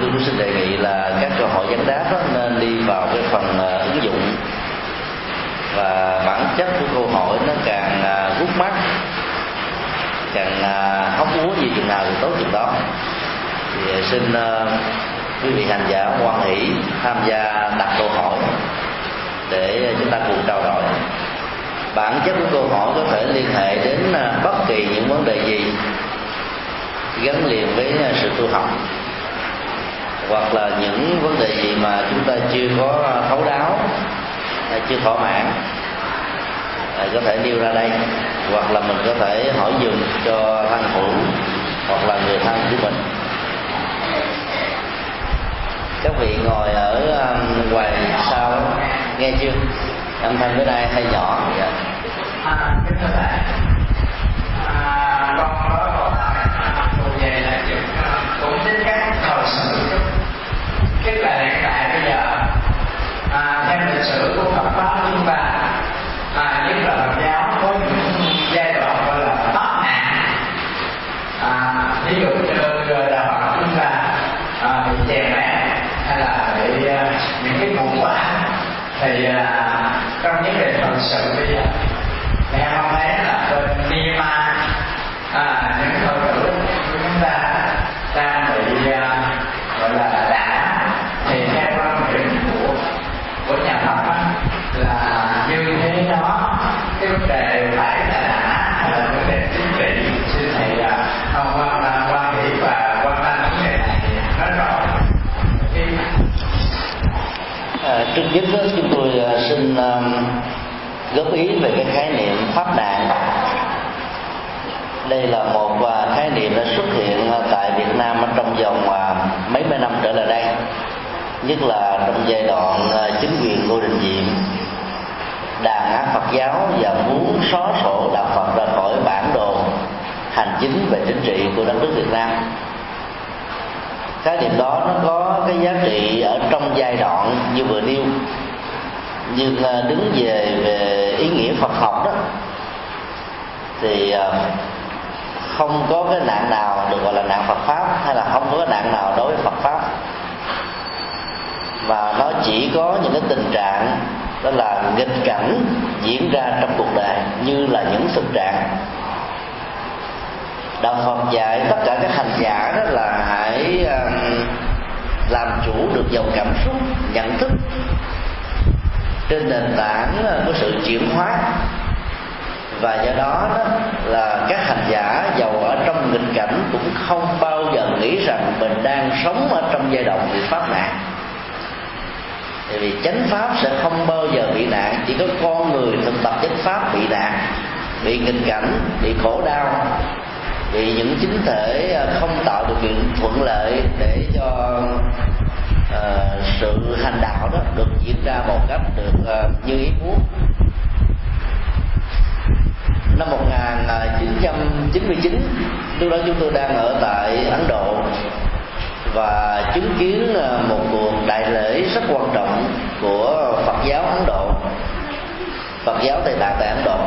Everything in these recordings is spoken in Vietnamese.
tôi cũng xin đề nghị là các câu hỏi vấn đáp đó nên đi vào cái phần ờ, ứng dụng. Và bản chất của câu hỏi nó càng ờ, rút mắt, càng ờ, hóc búa gì chừng nào thì tốt chừng đó. Thì xin quý vị hành giả quan hỷ tham gia đặt câu hỏi để chúng ta cùng trao đổi. Bản chất của câu hỏi có thể liên hệ đến bất kỳ những vấn đề gì gắn liền với sự tu học hoặc là những vấn đề gì mà chúng ta chưa có à, thấu đáo à, chưa thỏa mãn à, có thể nêu ra đây. Hoặc là mình có thể hỏi dùm cho thân hữu hoặc là người thân của mình. Các vị ngồi ở ngoài sau nghe chưa? Âm thanh bữa nay hơi nhỏ? Vậy? à, kính thưa thầy à, con có tức là hiện tại bây giờ à, trước nhất đó, chúng tôi à, xin góp ý về cái khái niệm pháp nạn đây là một à, khái niệm đã xuất hiện à, tại Việt Nam trong vòng mấy mươi năm trở lại đây nhất là trong giai đoạn chính quyền Ngô Đình Diệm. Đàn áp Phật giáo và muốn xóa sổ đạo Phật ra khỏi bản đồ hành chính về chính trị của đất nước Việt Nam cái điểm đó nó có cái giá trị ở trong giai đoạn như vừa nêu. Nhưng à, đứng về về ý nghĩa Phật học đó, thì à, không có cái nạn nào được gọi là nạn Phật pháp, hay là không có cái nạn nào đối với Phật pháp. Và nó chỉ có những cái tình trạng đó là nghịch cảnh diễn ra trong cuộc đời, như là những thực trạng đạo phật dạy tất cả các hành giả đó là hãy um, làm chủ được dòng cảm xúc nhận thức trên nền tảng của sự chuyển hóa. Và do đó, đó là các hành giả giàu ở trong nghịch cảnh cũng không bao giờ nghĩ rằng mình đang sống ở trong giai đoạn bị pháp nạn. Tại vì chánh pháp sẽ không bao giờ bị nạn chỉ có con người thực tập chánh pháp bị nạn bị nghịch cảnh bị khổ đau vì những chính thể à, không tạo được điều thuận lợi để cho uh, sự hành đạo đó được diễn ra một cách được uh, như ý muốn. Năm 1999 lúc đó chúng tôi đang ở tại Ấn Độ và chứng kiến một cuộc đại lễ rất quan trọng của Phật giáo Ấn Độ. Phật giáo Tây Tạng tại Ấn Độ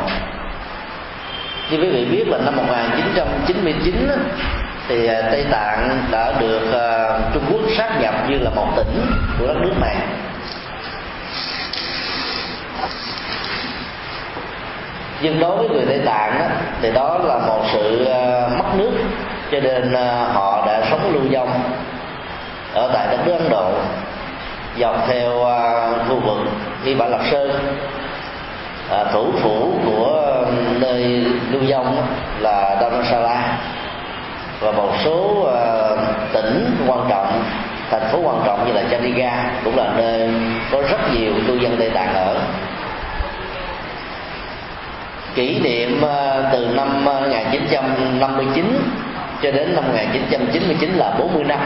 như quý vị biết là năm 1999 thì à, Tây Tạng đã được à, Trung Quốc sát nhập như là một tỉnh của đất nước này. Nhưng đối với người Tây Tạng đó, thì đó là một sự à, mất nước cho nên họ đã sống lưu vong ở tại đất nước Ấn Độ dọc theo khu vực Hy Bản Lập Sơn thủ phủ của lưu vong là Dharamsala. Và một số uh, tỉnh quan trọng thành phố quan trọng như là Chandigarh cũng là nơi có rất nhiều cư dân Tây Tạng ở. Kỷ niệm uh, từ năm ờ, 1959 cho đến năm 1999 là 40 năm.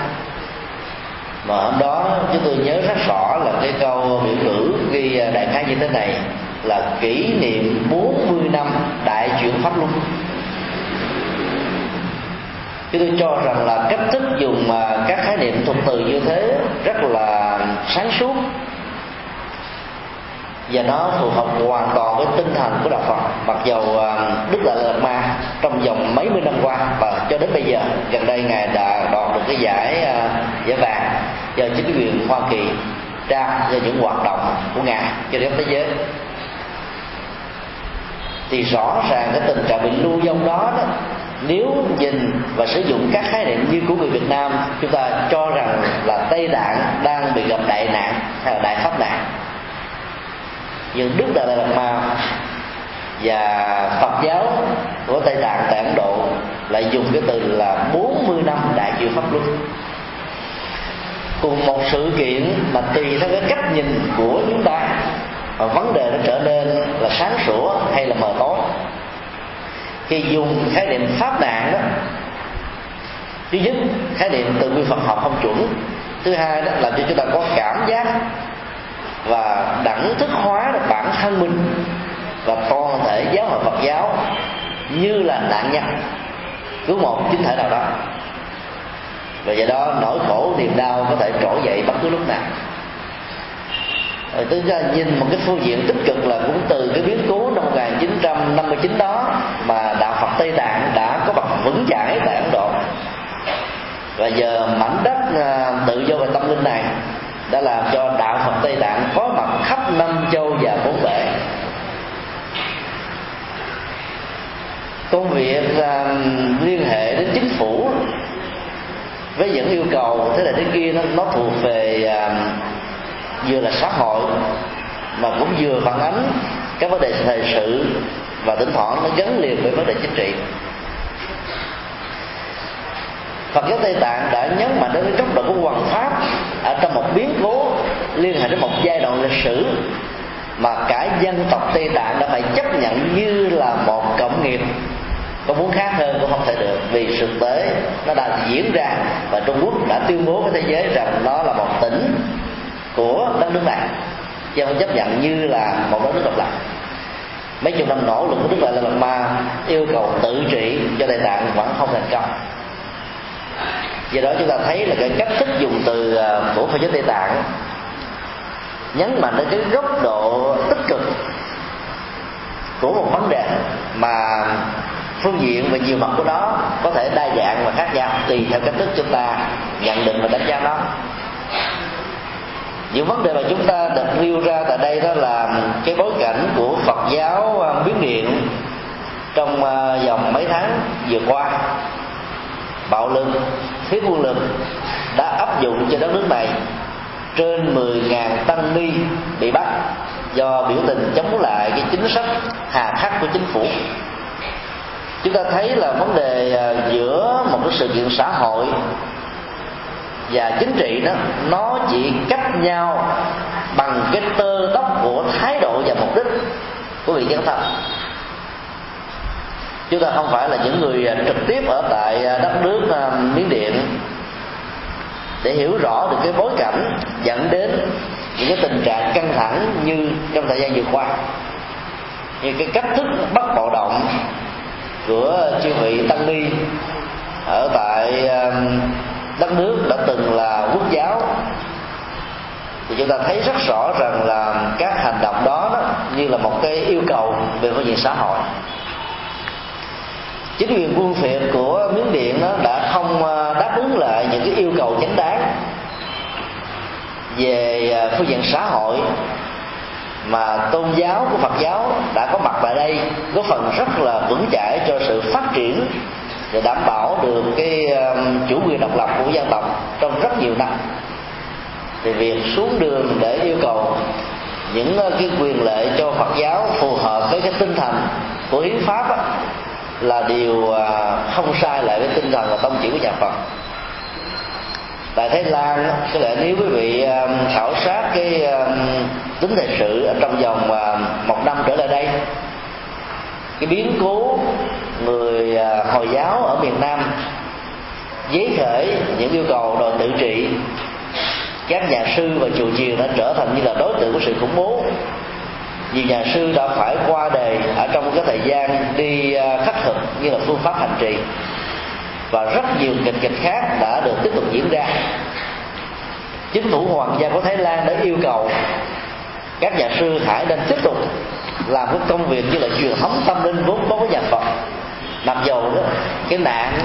Mà hôm đó chúng tôi nhớ rất rõ là cái câu biểu ngữ ghi đại khái như thế này là kỷ niệm 40 năm đại chuyển pháp luân. Chúng tôi cho rằng là cách thức dùng các khái niệm thuật từ như thế rất là sáng suốt và nó phù hợp hoàn toàn với tinh thần của đạo Phật. Mặc dầu à, Đức Đại Lạt Ma trong vòng mấy mươi năm qua và cho đến bây giờ, gần đây ngài đã đoạt được cái giải à, giải vàng do chính quyền hoa kỳ trao do những hoạt động của ngài trên khắp thế giới thì rõ ràng cái tình trạng bị lưu vong đó, đó nếu nhìn và sử dụng các khái niệm như của người Việt Nam chúng ta cho rằng là Tây Tạng đang bị gặp đại nạn hay là đại pháp nạn. Nhưng Đức Đạt Lai Lạt Ma và Phật giáo của Tây Tạng tại Ấn Độ lại dùng cái từ là 40 năm đại chịu pháp luân. Cùng một sự kiện mà tùy theo cái cách nhìn của chúng ta và vấn đề nó trở nên là sáng sủa hay là mờ tối. Khi dùng khái niệm pháp nạn đó, thứ nhất, khái niệm từ nguyên phật học không chuẩn. Thứ hai đó, làm cho chúng ta có cảm giác và đẳng thức hóa được bản thân mình và toàn thể giáo hội Phật giáo như là nạn nhân. Cứ một chính thể nào đó. Và do đó, nỗi khổ, niềm đau có thể trỗi dậy bất cứ lúc nào. Ờ, rồi tính ra nhìn một cái phương diện tích cực là cũng từ cái biến cố năm 1959 đó mà đạo Phật Tây Tạng đã có mặt vững chãi tại Ấn Độ. Và giờ mảnh đất à, tự do về tâm linh này đã làm cho đạo Phật Tây Tạng có mặt khắp năm châu và bốn bể. Công việc uh, liên hệ đến chính phủ với những yêu cầu thế này thế kia nó, nó thuộc về uh, vừa là xã hội, mà cũng vừa phản ánh các vấn đề thời sự và thỉnh thoảng nó gắn liền với vấn đề chính trị. Phật giáo Tây Tạng đã nhấn mạnh đến cái góc độ của hoàng pháp ở trong một biến cố liên hệ đến một giai đoạn lịch sử mà cả dân tộc Tây Tạng đã phải chấp nhận như là một cộng nghiệp. Có muốn khác hơn cũng không thể được, vì thực tế nó đã diễn ra và Trung Quốc đã tuyên bố với thế giới rằng nó là một tỉnh của đất nước này chứ không chấp nhận như là một đất nước độc lập. Mấy chục năm nỗ lực của đức đại lạt ma yêu cầu tự trị cho đại tạng vẫn không thành công. Do đó chúng ta thấy là cái cách thức dùng từ à, của phật giáo tây tạng nhấn mạnh đến cái góc độ tích cực của một vấn đề mà phương diện và nhiều mặt của nó có thể đa dạng và khác nhau tùy theo cách thức chúng ta nhận định và đánh giá nó những vấn đề mà chúng ta đặt nêu ra tại đây đó là cái bối cảnh của Phật giáo à, biến điện trong à, vòng mấy tháng vừa qua. Bạo lực, thiếu quân lực đã áp dụng cho đất nước này trên 10.000 tăng ni bị bắt do biểu tình chống lại cái chính sách hà khắc của chính phủ. Chúng ta thấy là vấn đề à, giữa một cái sự kiện xã hội và chính trị đó, nó chỉ cách nhau bằng cái tơ tóc của thái độ và mục đích của vị dân thân chúng ta không phải là những người à, trực tiếp ở tại à, đất nước à, miến điện để hiểu rõ được cái bối cảnh dẫn đến những cái tình trạng căng thẳng như trong thời gian vừa qua. Như cái cách thức bắt bạo động của chư vị tăng ni ở tại đất nước đã từng là quốc giáo. Thì chúng ta thấy rất rõ rằng là các hành động đó, đó như là một cái yêu cầu về phương diện xã hội. Chính quyền quân phiệt của miến điện đó đã không ờ, đáp ứng lại những cái yêu cầu chính đáng về ờ, phương diện xã hội mà tôn giáo của Phật giáo đã có mặt tại đây góp phần rất là vững chãi cho sự phát triển để đảm bảo được cái um, chủ quyền độc lập của dân tộc trong rất nhiều năm. Thì việc xuống đường để yêu cầu những uh, cái quyền lệ cho Phật giáo phù hợp với cái tinh thần của hiến pháp á, là điều uh, không sai lại với tinh thần và tông chỉ của nhà Phật. Tại Thái Lan có lẽ nếu quý vị um, khảo sát cái um, tính thời sự ở trong vòng uh, một năm trở lại đây cái biến cố người à, hồi giáo ở miền nam giấy khởi những yêu cầu đòi tự trị. Các nhà sư và chùa chiền đã trở thành như là đối tượng của sự khủng bố. Nhiều nhà sư đã phải qua đề ở trong cái thời gian đi à, khắc thực như là phương pháp hành trì. Và rất nhiều kịch kịch khác đã được tiếp tục diễn ra. Chính phủ hoàng gia của thái lan đã yêu cầu các nhà sư hãy nên tiếp tục làm cái công việc như là truyền thống tâm linh vốn có với nhà phật. Mặc dầu đó, cái nạn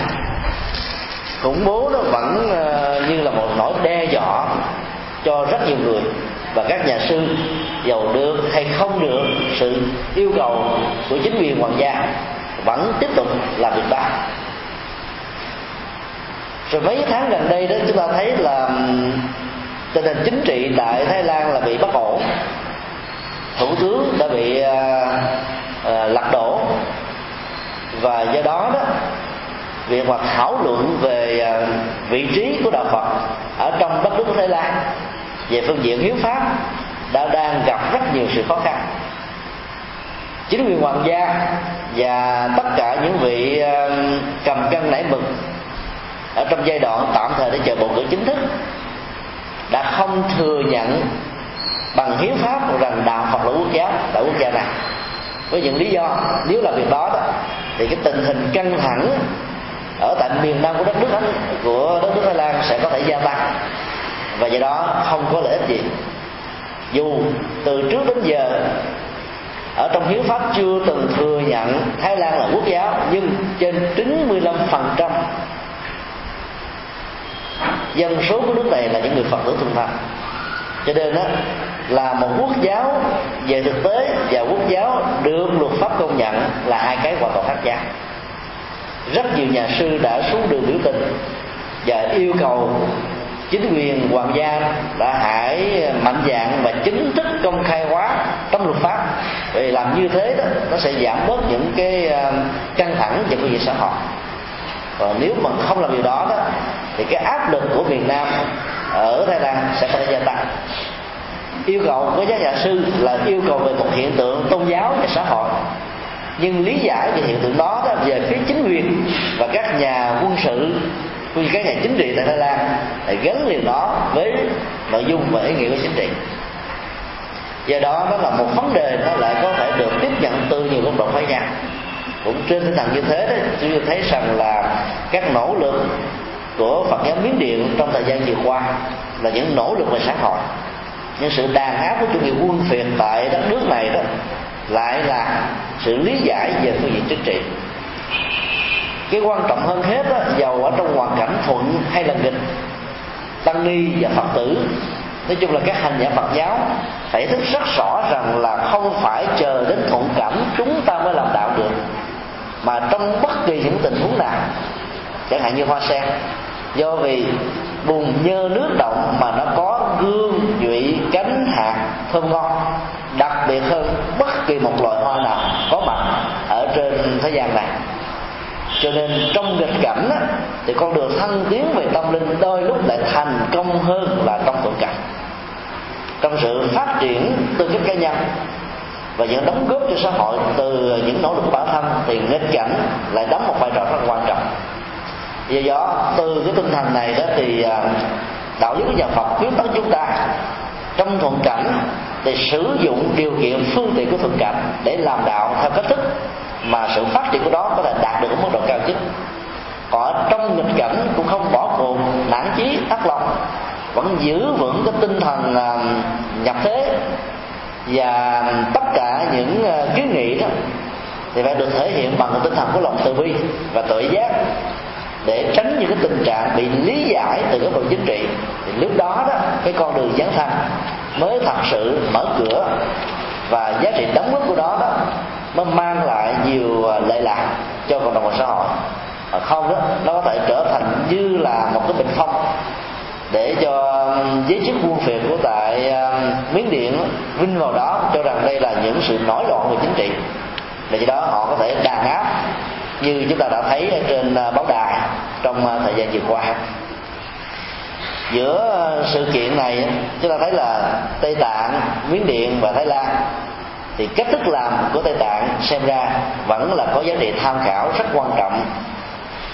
khủng bố nó vẫn ờ, như là một nỗi đe dọa cho rất nhiều người. Và các nhà sư, giàu được hay không được, sự yêu cầu của chính quyền hoàng gia vẫn tiếp tục làm việc đó. Rồi mấy tháng gần đây đó, chúng ta thấy là tình hình chính trị tại thái lan là bị bất ổn thủ tướng đã bị à, à, lật đổ. Và do đó đó việc mà thảo luận về à, vị trí của đạo Phật ở trong đất nước của Thái Lan về phương diện hiến pháp đã đang gặp rất nhiều sự khó khăn. Chính quyền hoàng gia và tất cả những vị à, cầm cân nảy mực ở trong giai đoạn tạm thời để chờ bầu cử chính thức đã không thừa nhận bằng hiến pháp rằng đạo Phật là quốc giáo tại quốc gia này. Với những lý do nếu là việc đó, đó thì cái tình hình căng thẳng ở tại miền nam của đất nước của đất nước Thái Lan sẽ có thể gia tăng. Và do đó không có lợi ích gì. Dù từ trước đến giờ ở trong hiến pháp chưa từng thừa nhận Thái Lan là quốc giáo nhưng trên 95% dân số của nước này là những người phật tử thuần thành cho nên đó là một quốc giáo về thực tế và quốc giáo được luật pháp công nhận là hai cái hoàn toàn khác nhau. Rất nhiều nhà sư đã xuống đường biểu tình và yêu cầu chính quyền hoàng gia đã hãy mạnh dạng và chính thức công khai hóa trong luật pháp. Vì làm như thế đó, nó sẽ giảm bớt những cái ờ, căng thẳng về cái gì xã hội. Còn nếu mà không làm điều đó đó, thì cái áp lực của miền nam ở thái lan sẽ phải gia tăng yêu cầu của giáo nhà sư là yêu cầu về một hiện tượng tôn giáo và xã hội. Nhưng lý giải về hiện tượng đó, đó về phía chính quyền và các nhà quân sự cũng như các nhà chính trị tại Thái Lan để gắn liền đó với nội dung và ý nghĩa của chính trị. Do đó nó là một vấn đề nó lại có thể được tiếp nhận từ nhiều góc độ khác nhau. Cũng trên tinh thần như thế đó chúng tôi thấy rằng là các nỗ lực của Phật giáo Miến Điện trong thời gian vừa qua là những nỗ lực về xã hội nhưng sự đàn áp của chủ nghĩa quân phiệt tại đất nước này đó lại là sự lý giải về phương diện chính trị. Cái quan trọng hơn hết đó, giàu ở trong hoàn cảnh thuận hay là nghịch tăng ni và phật tử. Nói chung là các hành giả phật giáo phải thức rất rõ rằng là không phải chờ đến thuận cảm chúng ta mới làm đạo được mà trong bất kỳ những tình huống nào chẳng hạn như hoa sen do vì bùn nhơ nước động mà nó có gương thơm ngon đặc biệt hơn bất kỳ một loài hoa nào có mặt ở trên thế gian này. Cho nên trong nghịch cảnh á, thì con đường thăng tiến về tâm linh đôi lúc lại thành công hơn là trong thuận cảnh trong sự phát triển tư cách cá nhân và những đóng góp cho xã hội từ những nỗ lực của bản thân thì nghịch cảnh lại đóng một vai trò rất quan trọng. Do đó từ cái tinh thần này đó thì à, đạo lý của nhà Phật khuyến tấn chúng ta trong thuận cảnh thì sử dụng điều kiện phương tiện của thuận cảnh để làm đạo theo cách thức mà sự phát triển của đó có thể đạt được ở mức độ cao nhất. Còn ở trong nghịch cảnh cũng không bỏ cuộc, nản chí thất lòng, vẫn giữ vững cái tinh thần à, nhập thế và tất cả những à, kiến nghị đó thì phải được thể hiện bằng cái tinh thần của lòng từ bi và tự giác để tránh những cái tình trạng bị lý giải từ góc độ chính trị, thì lúc đó đó, cái con đường giáng thanh mới thật sự mở cửa và giá trị đóng góp của đó đó nó mang lại nhiều à, lợi lạc cho cộng đồng và xã hội. Mà không đó, nó có thể trở thành như là một cái bình phong để cho giới chức quân phiệt của tại miến điện vinh vào đó, cho rằng đây là những sự nổi loạn về chính trị. Để do đó họ có thể đàn áp như chúng ta đã thấy ở trên à, báo đài trong à, thời gian vừa qua. Giữa à, sự kiện này, chúng ta thấy là tây tạng, miến điện và thái lan, thì cách thức làm của tây tạng xem ra vẫn là có giá trị tham khảo rất quan trọng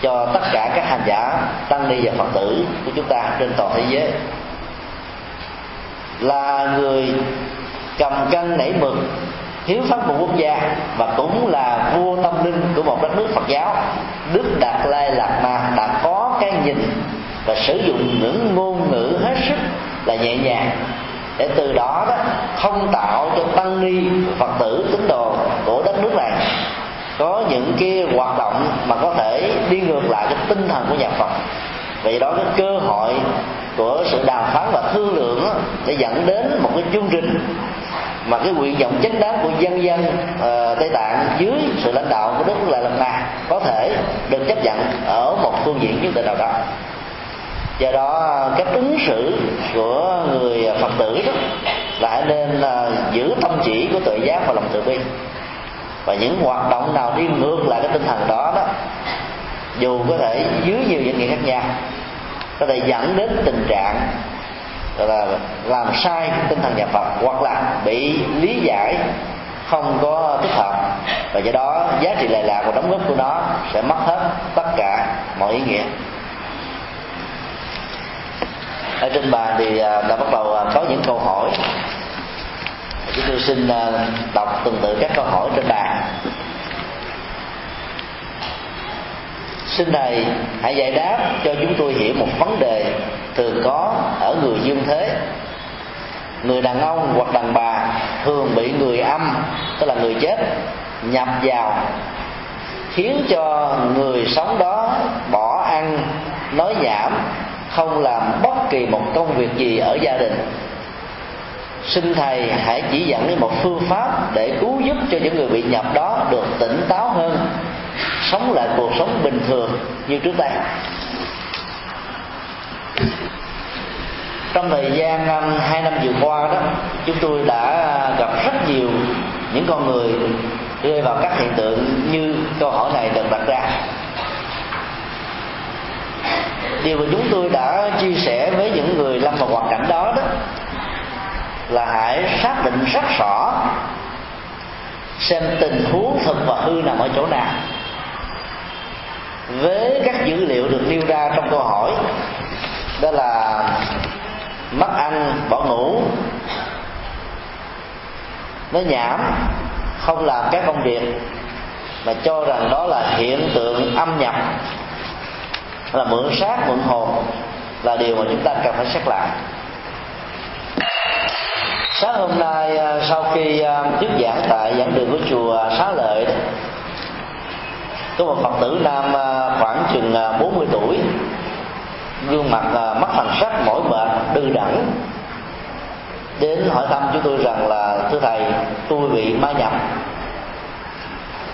cho tất cả các hành giả tăng ni và phật tử của chúng ta trên toàn thế giới. Là người cầm cân nảy mực hiếu pháp một quốc gia và cũng là vua tâm linh của một đất nước Phật giáo Đức Đạt Lai Lạt Ma đã có cái nhìn và sử dụng những ngôn ngữ hết sức là nhẹ nhàng để từ đó đó không tạo cho tăng ni phật tử tín đồ của đất nước này có những cái hoạt động mà có thể đi ngược lại cái tinh thần của nhà Phật. Vậy đó cái cơ hội của sự đàm phán và thương lượng đó, để dẫn đến một cái chương trình mà cái nguyện vọng chính đáng của dân dân uh, Tây Tạng dưới sự lãnh đạo của Đức là Lần Na có thể được chấp nhận ở một phương diện nhất định nào đó. Do đó cách ứng xử của người phật tử đó là hãy nên uh, giữ tâm chỉ của tự giác và lòng từ bi. Và những hoạt động nào đi ngược lại cái tinh thần đó đó dù có thể dưới nhiều những nghĩa khác nhau có thể dẫn đến tình trạng là làm sai tinh thần nhà Phật hoặc là bị lý giải không có thích hợp. Và do đó, giá trị lệ lạc và đóng góp của nó sẽ mất hết tất cả mọi ý nghĩa. Ở trên bàn thì à, đã bắt đầu à, có những câu hỏi. Chúng tôi xin à, đọc từng tự các câu hỏi trên bàn. Xin thầy hãy giải đáp cho chúng tôi hiểu một vấn đề thường có ở người dương thế. Người đàn ông hoặc đàn bà thường bị người âm, tức là người chết, nhập vào, khiến cho người sống đó bỏ ăn, nói nhảm, không làm bất kỳ một công việc gì ở gia đình. Xin thầy hãy chỉ dẫn đến một phương pháp để cứu giúp cho những người bị nhập đó được tỉnh táo hơn sống lại cuộc sống bình thường như trước đây. Trong thời gian um, hai năm vừa qua đó, chúng tôi đã gặp rất nhiều những con người rơi vào các hiện tượng như câu hỏi này được đặt ra. Điều mà chúng tôi đã chia sẻ với những người lâm vào hoàn cảnh đó đó là hãy xác định rất rõ xem tình huống thực và hư nằm ở chỗ nào với các dữ liệu được nêu ra trong câu hỏi, đó là mất ăn bỏ ngủ, nó nhảm, không làm các công việc mà cho rằng đó là hiện tượng âm nhập, là mượn sát, mượn hồn, là điều mà chúng ta cần phải xét lại. Sáng hôm nay à, sau khi à, thuyết giảng tại giảng đường của chùa xá lợi có một phật tử nam à, khoảng chừng à, 40 tuổi, gương mặt à, mắt thần sắc, mỏi mệt, đư đẳng, đến hỏi thăm chúng tôi rằng là, thưa thầy, tôi bị ma nhập.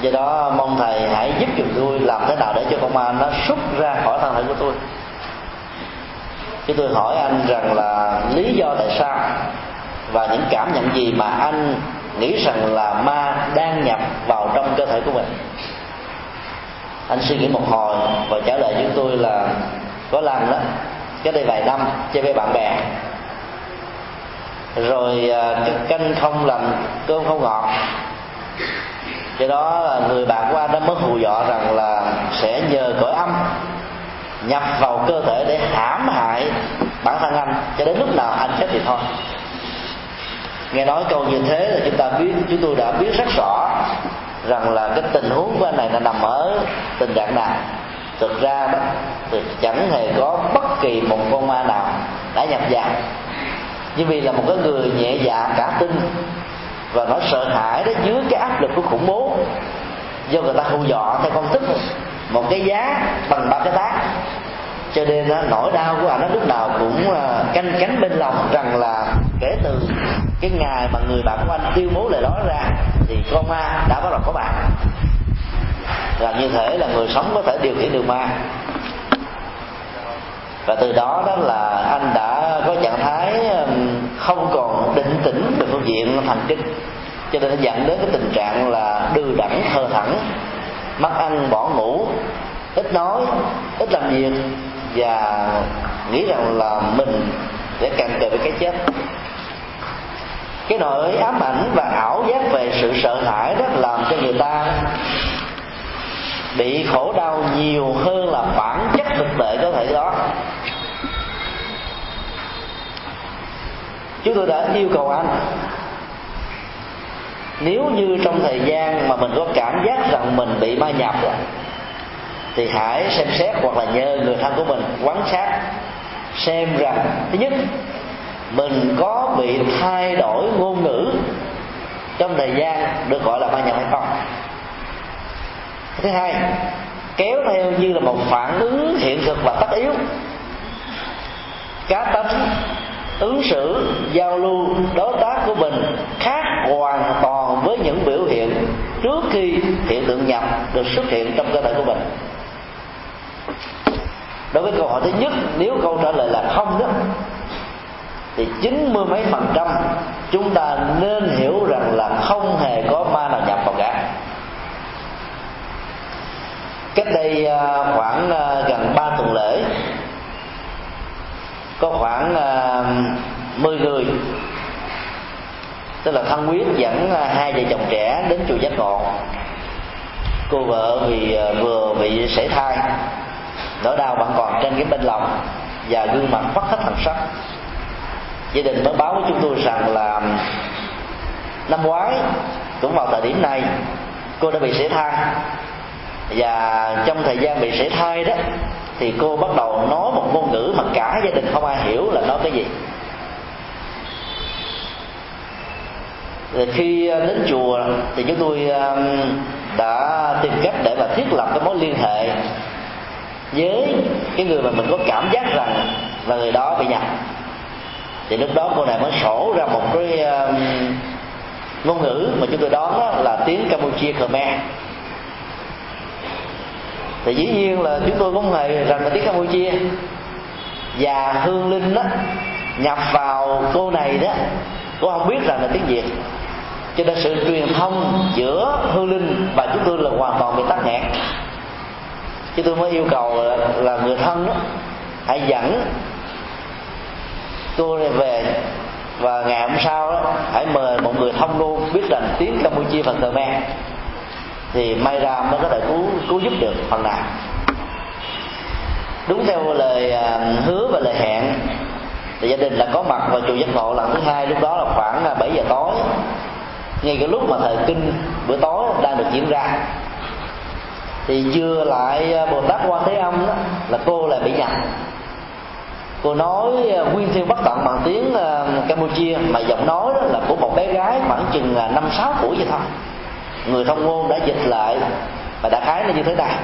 Do đó mong thầy hãy giúp giùm tôi làm thế nào để cho con ma nó xuất ra khỏi thân thể của tôi. Chứ tôi hỏi anh rằng là, lý do tại sao và những cảm nhận gì mà anh nghĩ rằng là ma đang nhập vào trong cơ thể của mình? Anh suy nghĩ một hồi và trả lời chúng tôi là, có lần đó cái đây vài năm, chơi với bạn bè. Rồi à, canh không làm cơm không ngọt. Do đó là người bạn của anh đã mới hù dọa rằng là sẽ nhờ cõi âm nhập vào cơ thể để hãm hại bản thân anh, cho đến lúc nào anh chết thì thôi. Nghe nói câu như thế là chúng ta biết, chúng tôi đã biết rất rõ rằng là cái tình huống của anh này nó nằm ở tình trạng nào. Thực ra đó thì chẳng hề có bất kỳ một con ma nào đã nhập vào. Nhưng vì là một cái người nhẹ dạ cả tin và nó sợ hãi đó dưới cái áp lực của khủng bố do người ta hù dọa theo công thức. Một cái giá bằng ba cái tác. Cho nên đó, nỗi đau của anh nó lúc nào cũng ờ, canh cánh bên lòng rằng là kể từ cái ngày mà người bạn của anh tuyên bố lời nói ra thì con ma đã bắt đầu có bạn. Là như thể là người sống có thể điều khiển được ma. Và từ đó đó là anh đã có trạng thái um, không còn định tĩnh về phương diện thần kinh cho nên nó dẫn đến cái tình trạng là đưa đẳng thơ thẳng mất ăn bỏ ngủ, ít nói, ít làm việc và nghĩ rằng là mình sẽ càng về với cái chết cái nỗi ám ảnh và ảo giác về sự sợ hãi đó làm cho người ta bị khổ đau nhiều hơn là bản chất thực tế có thể đó. Chúng tôi đã yêu cầu anh, nếu như trong thời gian mà mình có cảm giác rằng mình bị ma nhập rồi thì hãy xem xét hoặc là nhờ người thân của mình quán sát, xem rằng, thứ nhất mình có bị thay đổi ngôn ngữ trong thời gian được gọi là ma nhập hay không? Thứ hai, kéo theo như là một phản ứng hiện thực và tất yếu. Cá tính ứng xử, giao lưu, đối tác của mình khác hoàn toàn với những biểu hiện trước khi hiện tượng nhập được xuất hiện trong cơ thể của mình. Đối với câu hỏi thứ nhất, nếu câu trả lời là không đó thì chín mươi mấy phần trăm chúng ta nên hiểu rằng là không hề có ma nào nhập vào cả. Cách đây à, khoảng à, gần ba tuần lễ có khoảng à, mười người tức là thân quyết dẫn à, hai vợ chồng trẻ đến chùa giác ngộ. Cô vợ vì vừa bị sảy thai nỗi đau vẫn còn trên cái bên lòng và gương mặt phát hết thần sắc gia đình mới báo với chúng tôi rằng là um, năm ngoái, cũng vào thời điểm này, cô đã bị sảy thai. Và trong thời gian bị sảy thai đó, thì cô bắt đầu nói một ngôn ngữ mà cả gia đình không ai hiểu là nói cái gì. Rồi khi uh, đến chùa, thì chúng tôi um, đã tìm cách để mà thiết lập cái mối liên hệ với cái người mà mình có cảm giác rằng là người đó bị nhập thì lúc đó cô này mới sổ ra một cái uh, ngôn ngữ mà chúng tôi đoán đó là tiếng campuchia khmer. Thì dĩ nhiên là chúng tôi không hề rằng là tiếng campuchia và hương linh đó nhập vào cô này đó cô không biết rằng là tiếng việt. Cho nên sự truyền thông giữa hương linh và chúng tôi là hoàn toàn bị tắc nghẽn. Chứ tôi mới yêu cầu là, là người thân đó hãy dẫn tôi này về và ngày hôm sau đó, hãy mời một người thông luôn biết rằng tiếng campuchia và khmer thì may ra mới có thể cứu cứu giúp được phần nào. Đúng theo lời à, hứa và lời hẹn thì gia đình là có mặt vào chùa giác ngộ lần thứ hai lúc đó là khoảng à, 7 giờ tối. Ngay cái lúc mà thời kinh bữa tối đang được diễn ra. Thì chưa lại à, bồ tát quan thế âm đó, là cô lại bị nhập cô nói à, nguyên thiên bất tận bằng tiếng à, campuchia, mà giọng nói đó là của một bé gái khoảng chừng à, năm sáu tuổi vậy thôi. Người thông ngôn đã dịch lại và đã khái nó như thế này.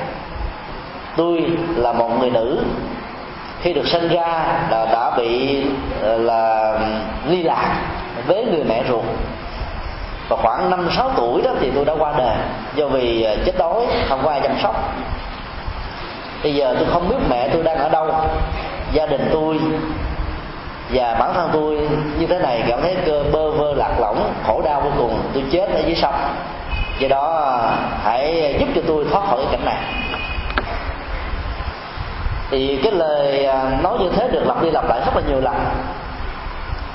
Tôi là một người nữ, khi được sinh ra là đã bị là ly lạc với người mẹ ruột. Và khoảng năm sáu tuổi đó thì tôi đã qua đời do vì chết đói không có ai chăm sóc. Bây giờ tôi không biết mẹ tôi đang ở đâu gia đình tôi và bản thân tôi như thế này cảm thấy cơ bơ vơ lạc lõng, khổ đau vô cùng. Tôi chết ở dưới sông. Do đó, hãy giúp cho tôi thoát khỏi cái cảnh này. Thì cái lời à, nói như thế được lặp đi lặp lại rất là nhiều lần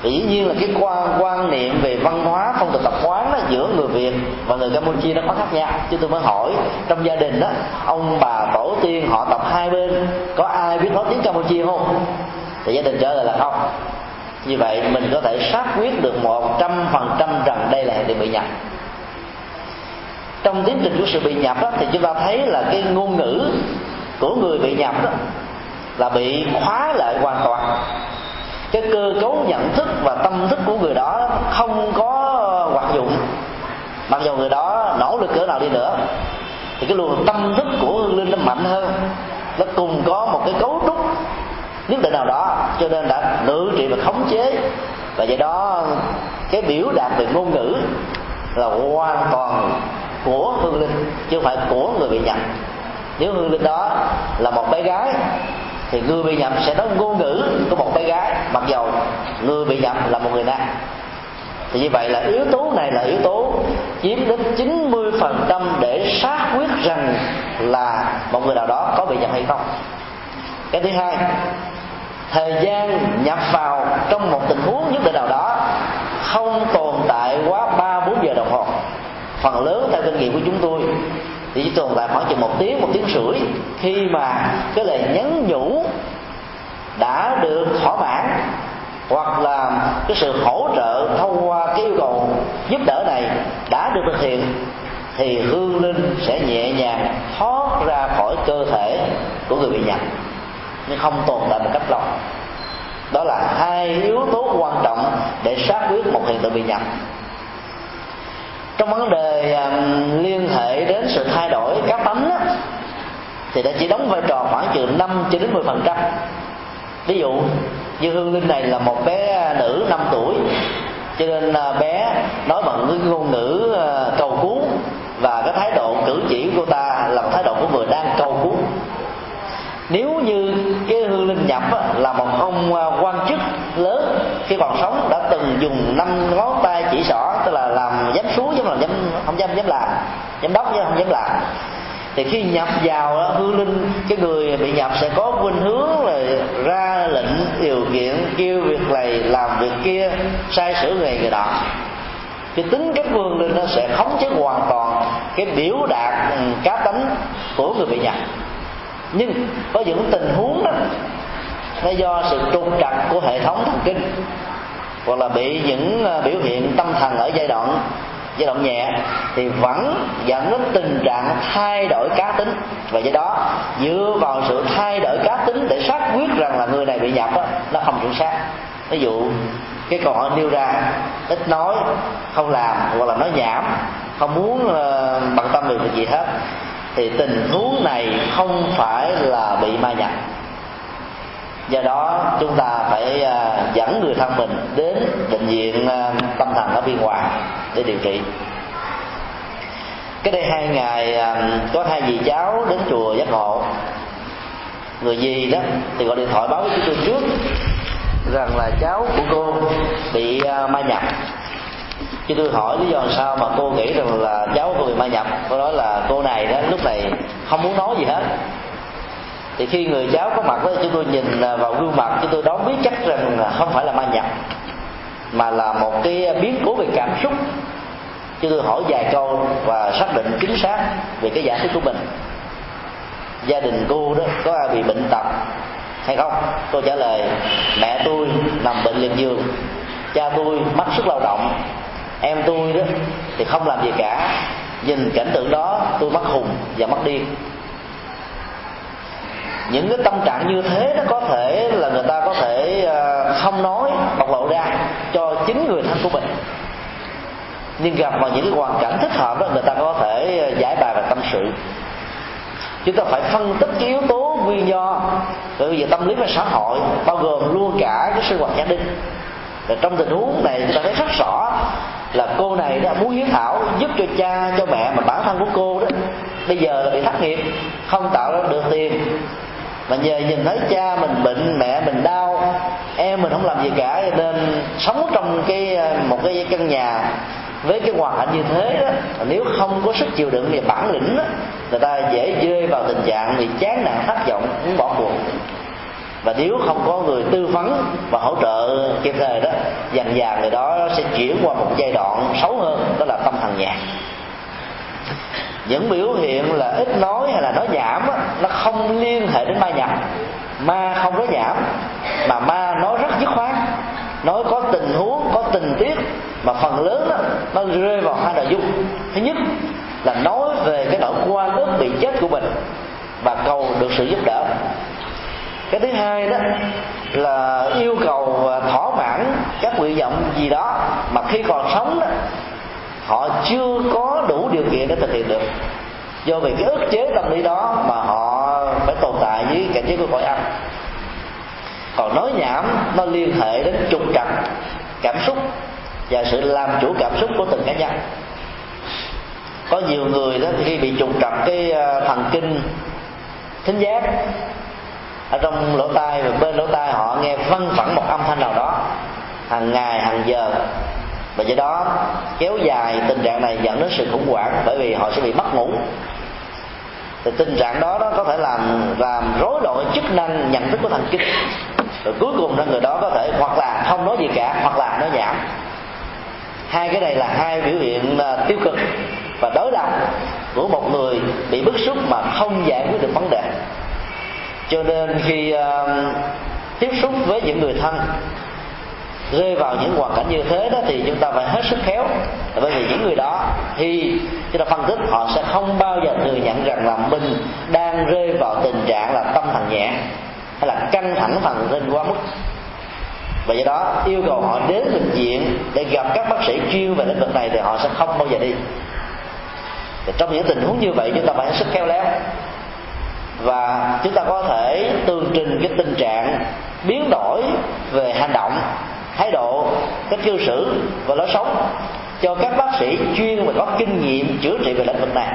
dĩ nhiên là cái quan quan niệm về văn hóa phong tục tập quán đó giữa người việt và người campuchia nó có khác nhau. Chứ tôi mới hỏi trong gia đình đó ông bà tổ tiên họ tập hai bên có ai biết nói tiếng campuchia không? Thì gia đình trả lời là không. Như vậy mình có thể xác quyết được một trăm phần trăm rằng đây là hệ tượng bị nhập. Trong tiến trình của sự bị nhập đó, thì chúng ta thấy là cái ngôn ngữ của người bị nhập đó là bị khóa lại hoàn toàn cái cơ cấu nhận thức và tâm thức của người đó không có hoạt dụng. Mặc dù người đó nỗ lực cỡ nào đi nữa, thì cái luồng tâm thức của hương linh nó mạnh hơn. Nó cùng có một cái cấu trúc nhất định nào đó, cho nên đã ngự trị và khống chế. Và do đó, cái biểu đạt về ngôn ngữ là hoàn toàn của hương linh, chứ không phải của người bị nhận. nếu hương linh đó là một bé gái thì người bị nhầm sẽ nói ngôn ngữ của một bé gái, mặc dầu người bị nhầm là một người nam. Thì như vậy là yếu tố này là yếu tố chiếm đến 90% để xác quyết rằng là một người nào đó có bị nhầm hay không. Cái thứ hai, thời gian nhập vào trong một tình huống nhất định nào đó không tồn tại quá ba bốn giờ đồng hồ. Phần lớn theo kinh nghiệm của chúng tôi thì chỉ tồn tại khoảng chừng một tiếng một tiếng rưỡi khi mà cái lời nhắn nhủ đã được thỏa mãn, hoặc là cái sự hỗ trợ thông qua cái yêu cầu giúp đỡ này đã được thực hiện, thì hương linh sẽ nhẹ nhàng thoát ra khỏi cơ thể của người bị nhập nhưng không tồn tại một cách lâu. Đó là hai yếu tố quan trọng để xác quyết một hiện tượng bị nhập trong vấn đề um, liên hệ đến sự thay đổi cá tánh thì đã chỉ đóng vai trò khoảng chừng 5 cho đến 10 phần trăm. Ví dụ như hương linh này là một bé nữ 5 tuổi cho nên à, bé nói bằng cái ngôn ngữ à, cầu cứu và cái thái độ cử chỉ của cô ta là một thái độ của người đang cầu cứu. Nếu như cái hương linh nhập là một ông quan chức lớn khi còn sống đã từng dùng năm ngón tay chỉ rõ tức là làm giám xuống chứ làm dám không dám dám làm. Giám đốc chứ không dám làm. Thì khi nhập vào đó, linh cái người bị nhập sẽ có khuynh hướng là ra lệnh điều kiện kêu việc này làm việc kia sai sửa người người đó. Cái tính cách vương linh nó sẽ khống chế hoàn toàn cái biểu đạt ừ, cá tính của người bị nhập. Nhưng có những tình huống đó nó do sự trục trặc của hệ thống thần kinh hoặc là bị những à, biểu hiện tâm thần ở giai đoạn giai đoạn nhẹ thì vẫn dẫn đến tình trạng thay đổi cá tính. Và do đó dựa vào sự thay đổi cá tính để xác quyết rằng là người này bị nhập đó, nó không chuẩn xác. Ví dụ cái câu hỏi nêu ra ít nói không làm hoặc là nói nhảm không muốn uh, bận tâm về việc gì hết thì tình huống này không phải là bị ma nhập do đó, chúng ta phải à, dẫn người thân mình đến bệnh viện à, tâm thần ở biên hòa để điều trị. Cái đây hai ngày à, có hai dì cháu đến chùa giác ngộ. Người gì đó thì gọi điện thoại báo với chúng tôi trước rằng là cháu của cô bị ma nhập. Chứ tôi hỏi lý do làm sao mà cô nghĩ rằng là cháu cô bị ma nhập. Cô nói là cô này đó lúc này không muốn nói gì hết thì khi người cháu có mặt đó chúng tôi nhìn à, vào gương mặt, chúng tôi đoán biết chắc rằng không phải là ma nhập, mà là một cái biến cố về cảm xúc. Chúng tôi hỏi vài câu và xác định chính xác về cái giả thuyết của mình. Gia đình cô đó, có ai bị bệnh tật hay không? Tôi trả lời, mẹ tôi nằm bệnh liệt giường, cha tôi mất sức lao động, em tôi đó thì không làm gì cả. Nhìn cảnh tượng đó, tôi mất hùng và mất điên những cái tâm trạng như thế nó có thể là người ta có thể ờ, không nói bộc lộ ra cho chính người thân của mình. Nhưng gặp vào những cái hoàn cảnh thích hợp đó, người ta có thể ờ, giải bài và tâm sự. Chúng ta phải phân tích cái yếu tố nguyên do, bởi vì tâm lý và xã hội bao gồm luôn cả cái sinh hoạt gia đình. Và trong tình huống này chúng ta thấy rất rõ là cô này đã muốn hiếu thảo giúp cho cha, cho mẹ mà bản thân của cô đó, bây giờ là bị thất nghiệp, không tạo ra được tiền mà nhờ nhìn thấy cha mình bệnh mẹ mình đau em mình không làm gì cả nên sống trong cái ờ, một cái căn nhà với cái hoàn cảnh như thế đó nếu không có sức chịu đựng về bản lĩnh đó, người ta dễ rơi vào tình trạng bị chán nản thất vọng muốn bỏ cuộc. Và nếu không có người tư vấn và hỗ trợ kịp thời đó dần dần người đó sẽ chuyển qua một giai đoạn xấu hơn đó là tâm thần nhạc những biểu hiện là ít nói hay là nói nhảm á, nó không liên hệ đến ma nhập. Ma không nói nhảm mà ma nói rất dứt khoát. Nói có tình huống có tình tiết mà phần lớn đó, nó rơi vào hai nội dung. Thứ nhất là nói về cái nỗi quan ức bị chết của mình và cầu được sự giúp đỡ. Cái thứ hai đó là yêu cầu thỏa mãn các nguyện vọng gì đó mà khi còn sống đó họ chưa có đủ điều kiện để thực hiện được. Do vì cái ức chế tâm lý đó mà họ phải tồn tại với cảnh giới của cõi âm còn nói nhảm, nó liên hệ đến trục trặc, cảm xúc và sự làm chủ cảm xúc của từng cá nhân. Có nhiều người đó khi bị trục trặc cái ờ, thần kinh thính giác ở trong lỗ tai và bên lỗ tai họ nghe văng vẳng một âm thanh nào đó, hàng ngày, hàng giờ và do đó kéo dài tình trạng này dẫn đến sự khủng hoảng bởi vì họ sẽ bị mất ngủ. Thì tình trạng đó đó có thể làm làm rối loạn chức năng nhận thức của thần kinh. Rồi cuối cùng là người đó có thể hoặc là không nói gì cả hoặc là nói giảm hai cái này là hai biểu hiện à, tiêu cực và đối lập của một người bị bức xúc mà không giải quyết được vấn đề. Cho nên khi uh, tiếp xúc với những người thân rơi vào những hoàn cảnh như thế đó thì chúng ta phải hết sức khéo. Bởi vì những người đó khi chúng ta phân tích, họ sẽ không bao giờ thừa nhận rằng là mình đang rơi vào tình trạng là tâm thần nhẹ hay là căng thẳng thần kinh quá mức. Và do đó, yêu cầu họ đến bệnh viện để gặp các bác sĩ chuyên về lĩnh vực này thì họ sẽ không bao giờ đi. Thì trong những tình huống như vậy, chúng ta phải hết sức khéo léo. Và chúng ta có thể tường trình cái tình trạng biến đổi về hành động thái độ, cách cư xử và lối sống cho các bác sĩ chuyên và có kinh nghiệm chữa trị về lĩnh vực này.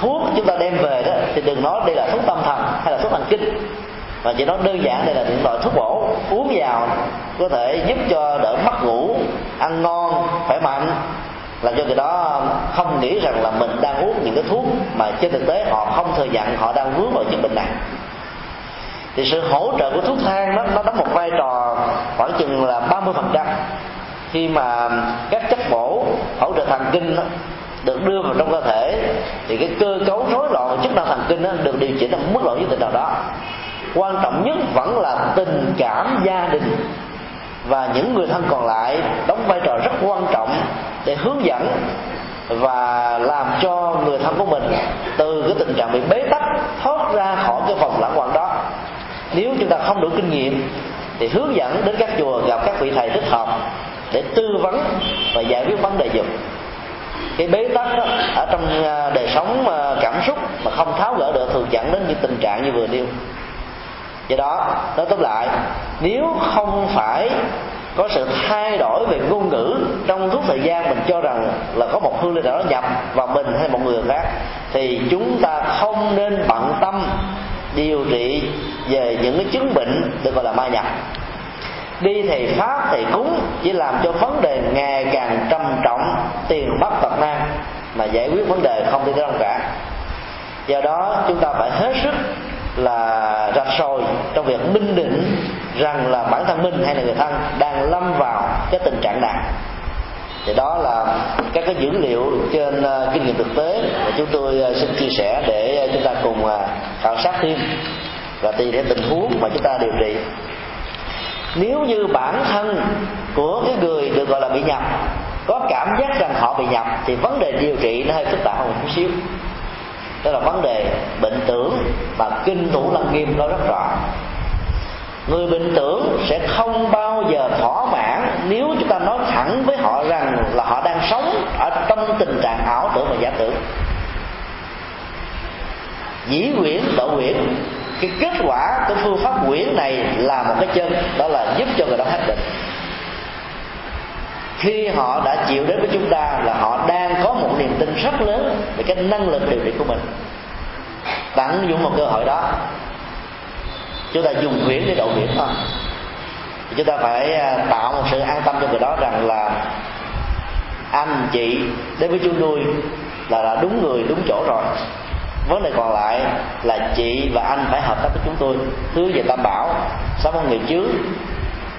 Thuốc chúng ta đem về đó thì đừng nói đây là thuốc tâm thần hay là thuốc thần kinh, mà chỉ nói đơn giản đây là những loại thuốc bổ, uống vào có thể giúp cho đỡ mất ngủ, ăn ngon, khỏe mạnh. Làm cho người đó không nghĩ rằng là mình đang uống những cái thuốc mà trên thực tế họ không thừa nhận họ đang vướng vào chứng bệnh này thì sự hỗ trợ của thuốc thang đó nó đóng một vai trò khoảng chừng là 30 phần trăm. Khi mà các chất bổ hỗ trợ thần kinh đó, được đưa vào trong cơ thể thì cái cơ cấu rối loạn chức năng thần kinh đó được điều chỉnh ở mức độ nhất định nào đó. Quan trọng nhất vẫn là tình cảm gia đình. Và những người thân còn lại đóng vai trò rất quan trọng để hướng dẫn và làm cho người thân của mình từ cái tình trạng bị bế tắc thoát ra khỏi cái vòng lãng quẩn đó nếu chúng ta không đủ kinh nghiệm thì hướng dẫn đến các chùa gặp các vị thầy thích hợp để tư vấn và giải quyết vấn đề dục cái bế tắc đó, ở trong à, đời sống à, cảm xúc mà không tháo gỡ được thường dẫn đến những tình trạng như vừa nêu. Do đó nói tóm lại nếu không phải có sự thay đổi về ngôn ngữ trong suốt thời gian mình cho rằng là có một hương linh nào đó nhập vào mình hay một người khác thì chúng ta không nên bận tâm điều trị về những cái chứng bệnh được gọi là ma nhập. Đi thầy pháp thầy cúng, chỉ làm cho vấn đề ngày càng trầm trọng, tiền mất tật nan mà giải quyết vấn đề không đi tới đâu cả. Do đó, chúng ta phải hết sức là rạch ròi trong việc minh định rằng là bản thân mình hay là người thân đang lâm vào cái tình trạng này thì đó là các cái dữ liệu trên ờ, kinh nghiệm thực tế mà chúng tôi ờ, xin chia sẻ để ờ, chúng ta cùng khảo sát thêm và tùy theo tình huống mà chúng ta điều trị. Nếu như bản thân của cái người được gọi là bị nhập có cảm giác rằng họ bị nhập thì vấn đề điều trị nó hơi phức tạp hơn một chút xíu. Đó là vấn đề bệnh tưởng mà kinh thủ lăng nghiêm nó rất rõ người bệnh tưởng sẽ không bao giờ thỏa mãn nếu chúng ta nói thẳng với họ rằng là họ đang sống ở trong tình trạng ảo tưởng và giả tưởng. Dĩ quyển độ quyển cái kết quả của phương pháp quyển này là một cái chân, đó là giúp cho người đó hết bệnh. Khi họ đã chịu đến với chúng ta là họ đang có một niềm tin rất lớn về cái năng lực điều trị của mình. Tận dụng một cơ hội đó chúng ta dùng huyễn để độ huyễn thôi. Chúng ta phải à, tạo một sự an tâm cho người đó rằng là anh chị đến với chúng tôi là, là đúng người đúng chỗ rồi. Vấn đề còn lại là chị và anh phải hợp tác với chúng tôi. Hướng về tam bảo sống một người trước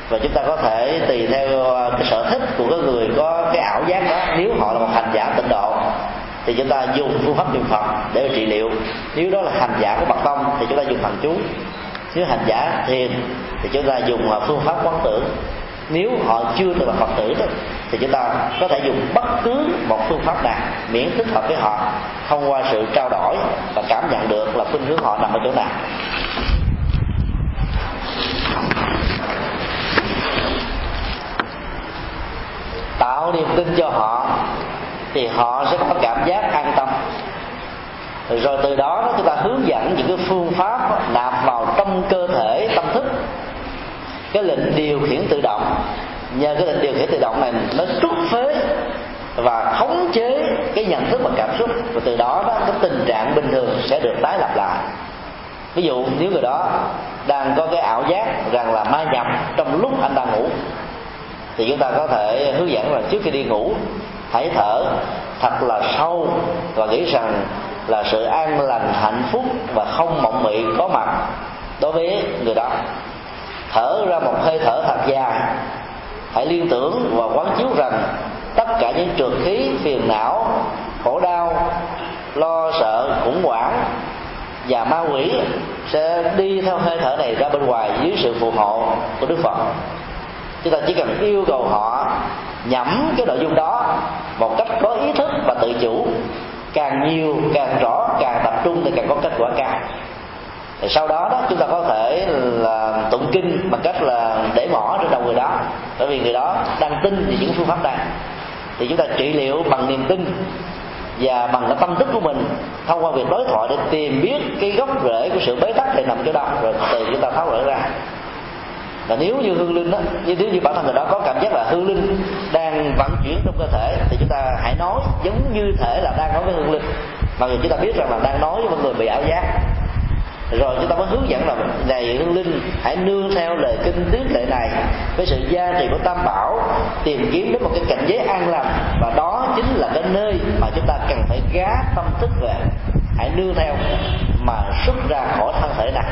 và chúng ta có thể tùy theo à, cái sở thích của cái người có cái ảo giác đó. Nếu họ là một hành giả tịnh độ thì chúng ta dùng phương pháp niệm phật để trị liệu. Nếu đó là hành giả của bậc tông thì chúng ta dùng thần chú nếu hành giả thiền thì chúng ta dùng phương pháp quán tưởng. Nếu họ chưa từng là phật tử đó, thì chúng ta có thể dùng bất cứ một phương pháp nào miễn thích hợp với họ thông qua sự trao đổi và cảm nhận được là khuynh hướng họ nằm ở chỗ nào. Tạo niềm tin cho họ thì họ sẽ có cảm giác an tâm rồi từ đó chúng ta hướng dẫn những cái phương pháp nạp vào trong cơ thể, tâm thức. Cái lệnh điều khiển tự động. Nhờ cái lệnh điều khiển tự động này nó trút phế và khống chế cái nhận thức và cảm xúc. Và từ đó đó, cái tình trạng bình thường sẽ được tái lập lại. Ví dụ, nếu người đó đang có cái ảo giác rằng là ma nhập trong lúc anh đang ngủ, thì chúng ta có thể hướng dẫn là trước khi đi ngủ, hãy thở thật là sâu và nghĩ rằng là sự an lành, hạnh phúc và không mộng mị, có mặt đối với người đó. Thở ra một hơi thở thật dài. Hãy liên tưởng và quán chiếu rằng tất cả những trượt khí, phiền não, khổ đau, lo sợ, khủng hoảng và ma quỷ sẽ đi theo hơi thở này ra bên ngoài dưới sự phù hộ của đức phật. Chúng ta chỉ cần yêu cầu họ nhẩm cái nội dung đó một cách có ý thức và tự chủ càng nhiều, càng rõ, càng tập trung thì càng có kết quả cao. Thì sau đó đó, chúng ta có thể là tụng kinh bằng cách là để mỏ trên đầu người đó. Bởi vì người đó đang tin về những phương pháp này. Thì chúng ta trị liệu bằng niềm tin và bằng cái tâm thức của mình, thông qua việc đối thoại để tìm biết cái gốc rễ của sự bế tắc để nằm chỗ đâu rồi từ chúng ta tháo gỡ ra và nếu như hương linh đó như nếu như bản thân người đó có cảm giác là hương linh đang vận chuyển trong cơ thể, thì chúng ta hãy nói giống như thể là đang nói với hương linh. Mà người chúng ta biết rằng là đang nói với một người bị ảo giác. Rồi chúng ta mới hướng dẫn là, này hương linh, hãy nương theo lời kinh tiếng lệ này với sự gia trì của tam bảo, tìm kiếm đến một cái cảnh giới an lành, và đó chính là cái nơi mà chúng ta cần phải gá tâm thức về. Hãy nương theo mà xuất ra khỏi thân thể này.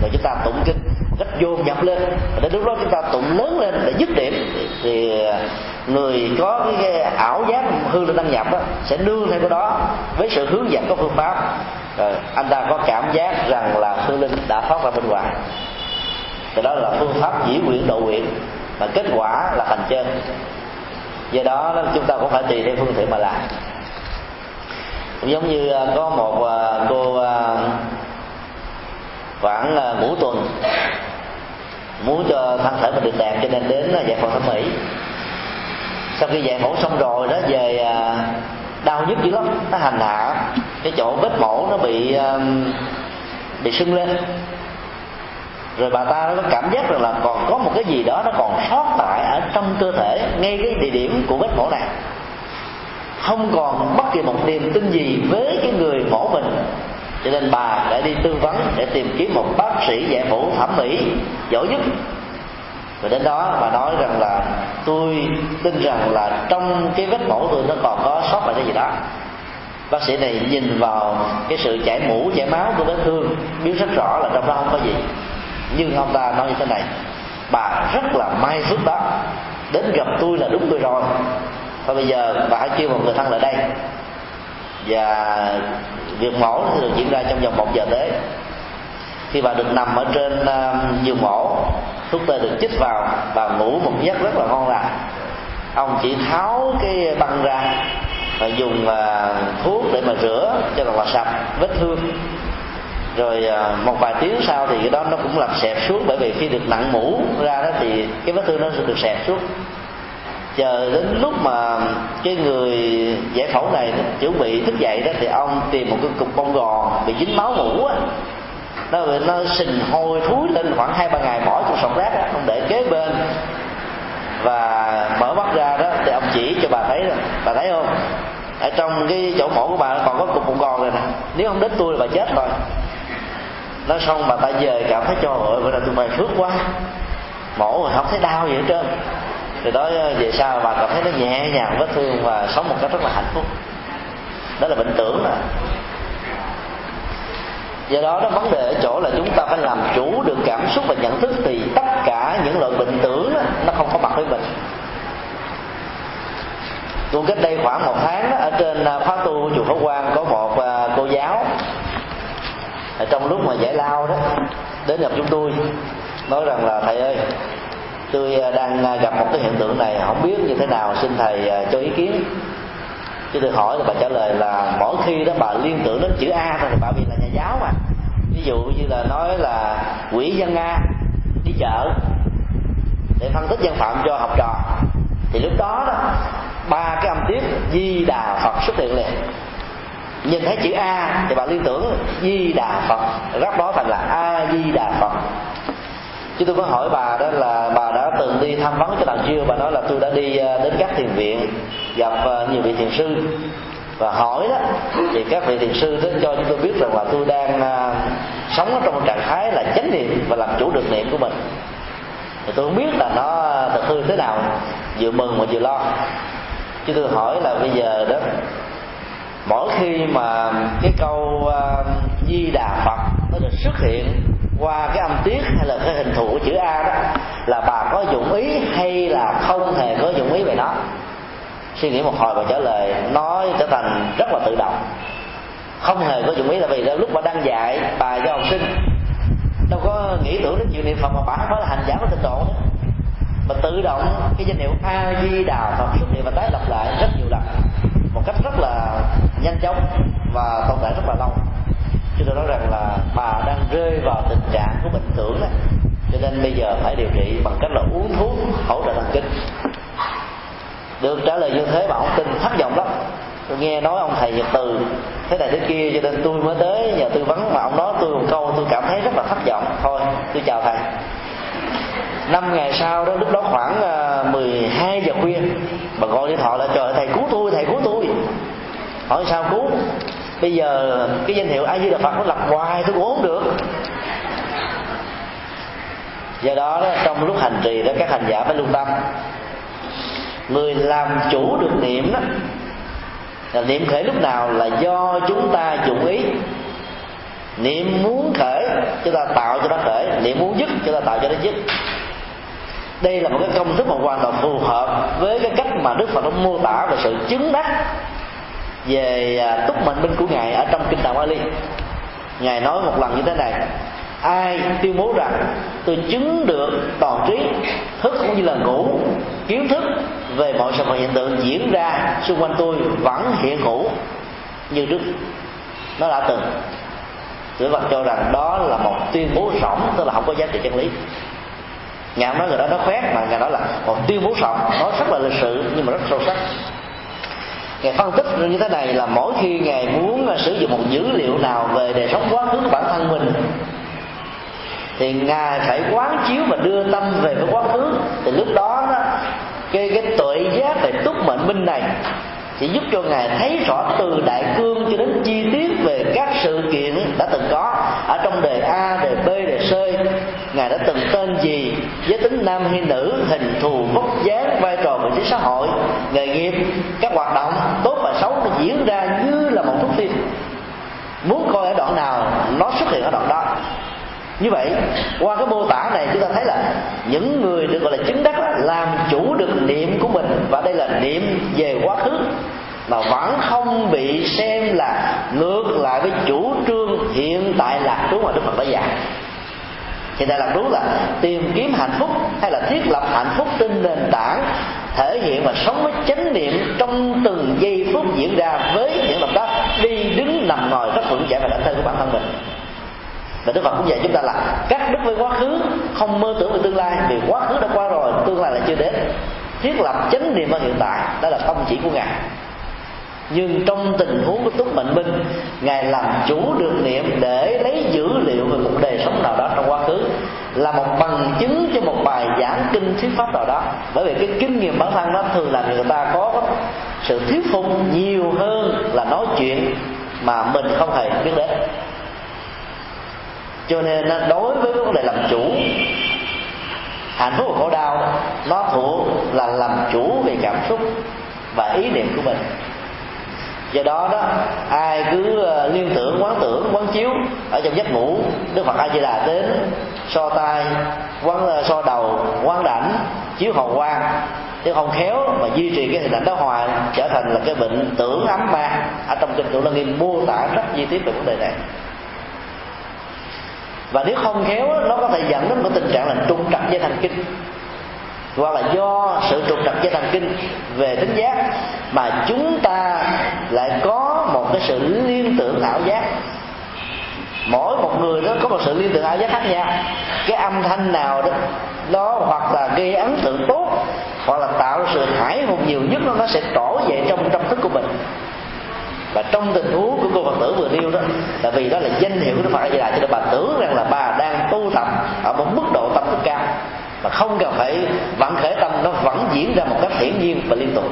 Rồi chúng ta tụng kinh cách vô nhập lên. Và đến lúc đó chúng ta tụng lớn lên để dứt điểm. Thì à, người có cái, cái ảo giác hư lên đăng nhập đó sẽ nương theo cái đó với sự hướng dẫn của phương pháp. Rồi anh ta có cảm giác rằng là hư linh đã thoát ra bên ngoài. Thì đó là phương pháp dĩ nguyện độ nguyện. Và kết quả là thành chân do đó chúng ta cũng phải tùy theo phương tiện mà làm. Cũng giống như à, có một à, cô khoảng ngũ tuần muốn cho thân thể mình được đẹp cho nên đến ờ, giải phẫu thẩm mỹ sau khi giải phẫu xong rồi đó, về ờ, đau nhức dữ lắm, nó hành hạ. Cái chỗ vết mổ nó bị ờ, bị sưng lên. Rồi bà ta nó có cảm giác rằng là còn có một cái gì đó nó còn sót tại ở trong cơ thể, ngay cái địa điểm của vết mổ này. Không còn bất kỳ một niềm tin gì với cái người mổ mình cho nên bà đã đi tư vấn để tìm kiếm một bác sĩ giải phẫu thẩm mỹ, giỏi nhất. Và đến đó bà nói rằng là, tôi tin rằng là trong cái vết mổ tôi nó còn có sót lại cái gì đó. Bác sĩ này nhìn vào cái sự chảy mũ, chảy máu của vết thương, biết rất rõ là trong đó không có gì. Nhưng ông ta nói như thế này, bà rất là may phước đó, đến gặp tôi là đúng tôi rồi. Và bây giờ bà hãy kêu một người thân lại đây và việc mổ sẽ được diễn ra trong vòng một giờ tới khi bà được nằm ở trên ờ, giường mổ, thuốc tê được chích vào và ngủ một giấc rất là ngon lành. Ông chỉ tháo cái băng ra và dùng ờ, thuốc để mà rửa cho thật là sạch vết thương. Rồi ờ, một vài tiếng sau thì cái đó nó cũng làm xẹp xuống, bởi vì khi được nặng mũ ra đó thì cái vết thương nó sẽ được xẹp xuống chờ đến lúc mà cái người giải phẫu này chuẩn bị thức dậy đó, thì ông tìm một cái cục bông gòn bị dính máu mũ á. Nó nó sình hôi thúi lên khoảng hai, ba ngày bỏ trong sọt rác á, ông để kế bên. Và mở mắt ra đó, thì ông chỉ cho bà thấy rồi bà thấy không? Ở trong cái chỗ mổ của bà còn có cục bông gòn này nè. Nếu không đến tôi là bà chết rồi. Nó xong bà ta về cảm thấy cho ơi bữa nay tôi may phước quá. Mổ rồi không thấy đau gì hết trơn thì đó ờ, về sau bà cảm thấy nó nhẹ nhàng vết thương và sống một cách rất là hạnh phúc. Đó là bệnh tưởng mà. Do đó nó vấn đề ở chỗ là chúng ta phải làm chủ được cảm xúc và nhận thức thì tất cả những loại bệnh tưởng đó, nó không có mặt với mình. Tôi cách đây khoảng một tháng đó, ở trên ờ, khóa tu của chùa Pháp Quang có một ờ, cô giáo trong lúc mà giải lao đó đến gặp chúng tôi nói rằng là thầy ơi tôi à, đang à, gặp một cái hiện tượng này, không biết như thế nào, xin thầy à, cho ý kiến. Chứ tôi hỏi là bà trả lời là mỗi khi đó bà liên tưởng đến chữ a thôi thì bà vì là nhà giáo mà. Ví dụ như là nói là quỷ dân a đi chợ để phân tích dân phạm cho học trò. Thì lúc đó đó, ba cái âm tiết di đà phật xuất hiện liền. Nhìn thấy chữ a thì bà liên tưởng di đà phật ráp đó thành là a di đà phật chứ tôi có hỏi bà đó là bà đã từng đi tham vấn cho nào chưa bà nói là tôi đã đi à, đến các thiền viện gặp à, nhiều vị thiền sư. Và hỏi đó thì các vị thiền sư đến cho chúng tôi biết rằng là tôi đang à, sống trong trạng thái là chánh niệm và làm chủ được niệm của mình. Thì tôi không biết là nó thật hư thế nào vừa mừng mà vừa lo. Chứ tôi hỏi là bây giờ đó mỗi khi mà cái câu uh, di đà phật nó được xuất hiện qua cái âm tiết hay là cái hình thù của chữ a đó, là bà có dụng ý hay là không hề có dụng ý về nó? Suy nghĩ một hồi và trả lời, nói trở thành rất là tự động. Không hề có dụng ý là vì lúc mà đang dạy bài cho học sinh, đâu có nghĩ tưởng đến chuyện niệm phật mà bà không phải là hành giả của tịnh độ đó mà tự động, cái danh hiệu a di đà phật xuất hiện và tái lặp lại rất nhiều lần, một cách rất là nhanh chóng và tồn tại rất là lâu cho tôi nói rằng là bà đang rơi vào tình trạng của bệnh tưởng đó cho nên bây giờ phải điều trị bằng cách là uống thuốc hỗ trợ thần kinh. Được trả lời như thế bà ông tin thất vọng lắm. Tôi nghe nói ông thầy nhật từ, thế này thế kia, cho nên tôi mới tới nhờ tư vấn mà ông nói tôi một câu tôi cảm thấy rất là thất vọng. Thôi, tôi chào thầy. Năm ngày sau đó, lúc đó khoảng ờ, 12 giờ khuya, bà gọi điện thoại lại, trời thầy cứu tôi, thầy cứu tôi. Hỏi sao cứu? Bây giờ cái danh hiệu a di đà phật nó lặp hoài tôi cũng không được. Do đó, đó trong lúc hành trì đó các hành giả phải lưu tâm. Người làm chủ được niệm đó là niệm khởi lúc nào là do chúng ta chủ ý. Niệm muốn khởi chúng ta tạo cho nó khởi. Niệm muốn dứt chúng ta tạo cho nó dứt. Đây là một cái công thức mà hoàn toàn phù hợp với cái cách mà đức phật đã mô tả về sự chứng đắc về à, túc mệnh binh của ngài ở trong kinh tạng bali. Ngài nói một lần như thế này, ai tuyên bố rằng tôi chứng được toàn trí, thức cũng như là ngủ, kiến thức về mọi sự vật hiện tượng diễn ra xung quanh tôi vẫn hiện hữu như trước nó đã từng Đức Phật cho rằng đó là một tuyên bố rỗng, tức là không có giá trị chân lý. Ngài nói người đó nó khoét, mà ngài nói là một tuyên bố rỗng, nó rất là lịch sự nhưng mà rất sâu sắc ngài phân tích như thế này là mỗi khi ngài muốn à, sử dụng một dữ liệu nào về đời sống quá khứ của bản thân mình thì ngài phải quán chiếu và đưa tâm về với quá khứ. Thì lúc đó, đó cái cái tuệ giác về túc mệnh minh này sẽ giúp cho ngài thấy rõ từ đại cương cho đến chi tiết về các sự kiện đã từng có. Ở trong đề a đề b đề c ngài đã từng tên gì giới tính nam hay nữ hình thù vóc dáng vai trò xã hội, nghề nghiệp, các hoạt động tốt và xấu nó diễn ra như là một thước phim. Muốn coi ở đoạn nào, nó xuất hiện ở đoạn đó. Như vậy, qua cái mô tả này, chúng ta thấy là những người được gọi là chứng đắc là làm chủ được niệm của mình, và đây là niệm về quá khứ, mà vẫn không bị xem là ngược lại với chủ trương hiện tại lạc trú mà đức phật đã dạy thì đây lạc trú là tìm kiếm hạnh phúc hay là thiết lập hạnh phúc trên nền tảng thể hiện và sống với chánh niệm trong từng giây phút diễn ra với những động tác đi đứng nằm ngồi rất vững chãi và đánh thân của bản thân mình. Và đức phật cũng dạy chúng ta là cắt đứt với quá khứ, không mơ tưởng về tương lai, vì quá khứ đã qua rồi, tương lai là chưa đến. Thiết lập chánh niệm ở hiện tại, đó là tâm chỉ của ngài nhưng trong tình huống của túc mệnh minh, ngài làm chủ được niệm để lấy dữ liệu về một đời sống nào đó trong quá khứ là một bằng chứng cho một bài giảng kinh thuyết pháp nào đó. Bởi vì cái kinh nghiệm bản thân đó thường làm người ta có sự thuyết phục nhiều hơn là nói chuyện mà mình không hề biết đến. Cho nên đối với vấn đề làm chủ, hạnh phúc và khổ đau nó thuộc là làm chủ về cảm xúc và ý niệm của mình do đó đó, ai cứ ờ, liên tưởng, quán tưởng, quán chiếu ở trong giấc ngủ, đức phật a di đà đến, so tay quán ờ, so đầu, quán đảnh, chiếu hồng quang. Chứ không khéo mà duy trì cái hình ảnh đó hoài, trở thành là cái bệnh tưởng ấm ma. Ở trong kinh tụng lăng nghiêm mô tả rất chi tiết về vấn đề này. Và nếu không khéo nó có thể dẫn đến một tình trạng là trục trặc dây thần kinh hoặc là do sự trục trặc dây thần kinh về tính giác, mà chúng ta lại có một cái sự liên tưởng ảo giác. Mỗi một người đó có một sự liên tưởng ảo giác khác nhau. Cái âm thanh nào đó đó hoặc là gây ấn tượng tốt, hoặc là tạo sự hải hùng nhiều nhất nó sẽ trỗi dậy trong tâm thức của mình. Và trong tình huống của cô phật tử vừa nêu đó, là vì đó là danh hiệu của đức phật a di đà cho nên bà tưởng rằng là bà đang không cần phải vẫn khởi tâm nó vẫn diễn ra một cách hiển nhiên và liên tục.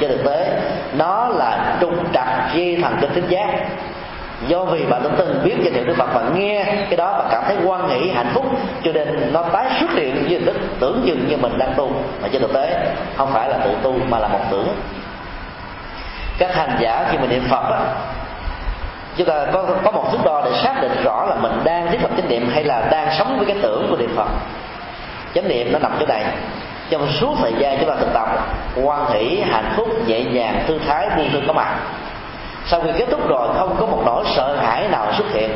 Trên thực tế nó là trục trặc dây thần kinh tính giác. Do vì bạn đã từng biết danh hiệu đức phật và nghe cái đó và cảm thấy quan nghĩ hạnh phúc cho nên nó tái xuất hiện với hình thức tưởng chừng như mình đang tu. Mà trên thực tế không phải là tự tu mà là một tưởng. Các hành giả khi mình niệm phật đó, chúng ta có có một thước đo để xác định rõ là mình đang thiết lập chánh niệm hay là đang sống với cái tưởng của niệm phật chánh niệm nó nằm chỗ này. Trong suốt thời gian chúng ta thực tập quan hỷ, hạnh phúc, nhẹ nhàng, thư thái, buông thư có mặt. Sau khi kết thúc rồi, không có một nỗi sợ hãi nào xuất hiện.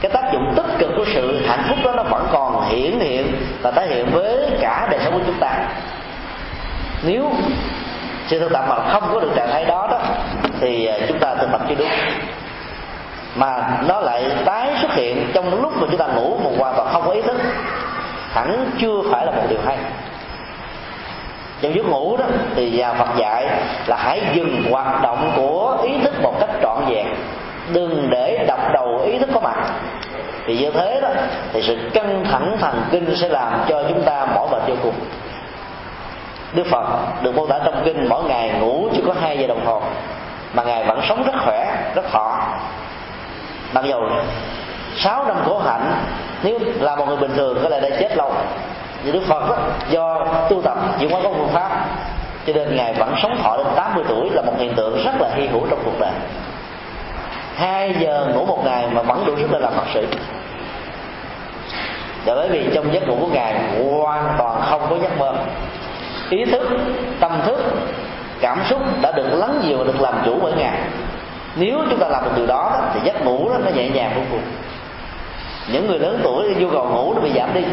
Cái tác dụng tích cực của sự hạnh phúc đó nó vẫn còn hiển hiện và thể hiện với cả đời sống của chúng ta. Nếu sự thực tập mà không có được trạng thái đó đó, thì à, chúng ta thực tập chưa đúng. Mà nó lại tái xuất hiện trong lúc mà chúng ta ngủ một hoàn toàn không có ý thức hẳn chưa phải là một điều hay. Trong giấc ngủ đó, thì nhà Phật dạy là hãy dừng hoạt động của ý thức một cách trọn vẹn. Đừng để đập đầu ý thức có mặt thì như thế đó, thì sự căng thẳng thần kinh sẽ làm cho chúng ta mỏi mệt vô cùng. Đức Phật được mô tả trong kinh, mỗi ngày ngủ chỉ có hai giờ đồng hồ, mà ngài vẫn sống rất khỏe, rất thọ. Mặc dù sáu năm khổ hạnh nếu là một người bình thường có lẽ đã chết lâu. Như Đức Phật đó, do tu tập chuyển hóa các phương pháp. Cho nên ngài vẫn sống thọ đến 80 tuổi là một hiện tượng rất là hy hữu trong cuộc đời. Hai giờ ngủ một ngày mà vẫn đủ sức để làm Phật sự. Là bởi vì trong giấc ngủ của ngài hoàn toàn không có giấc mơ. Ý thức tâm thức cảm xúc đã được lắng dịu và được làm chủ bởi ngài. Nếu chúng ta làm được điều đó thì giấc ngủ đó nó nhẹ nhàng vô cùng những người lớn tuổi nhu cầu ngủ nó bị giảm đi.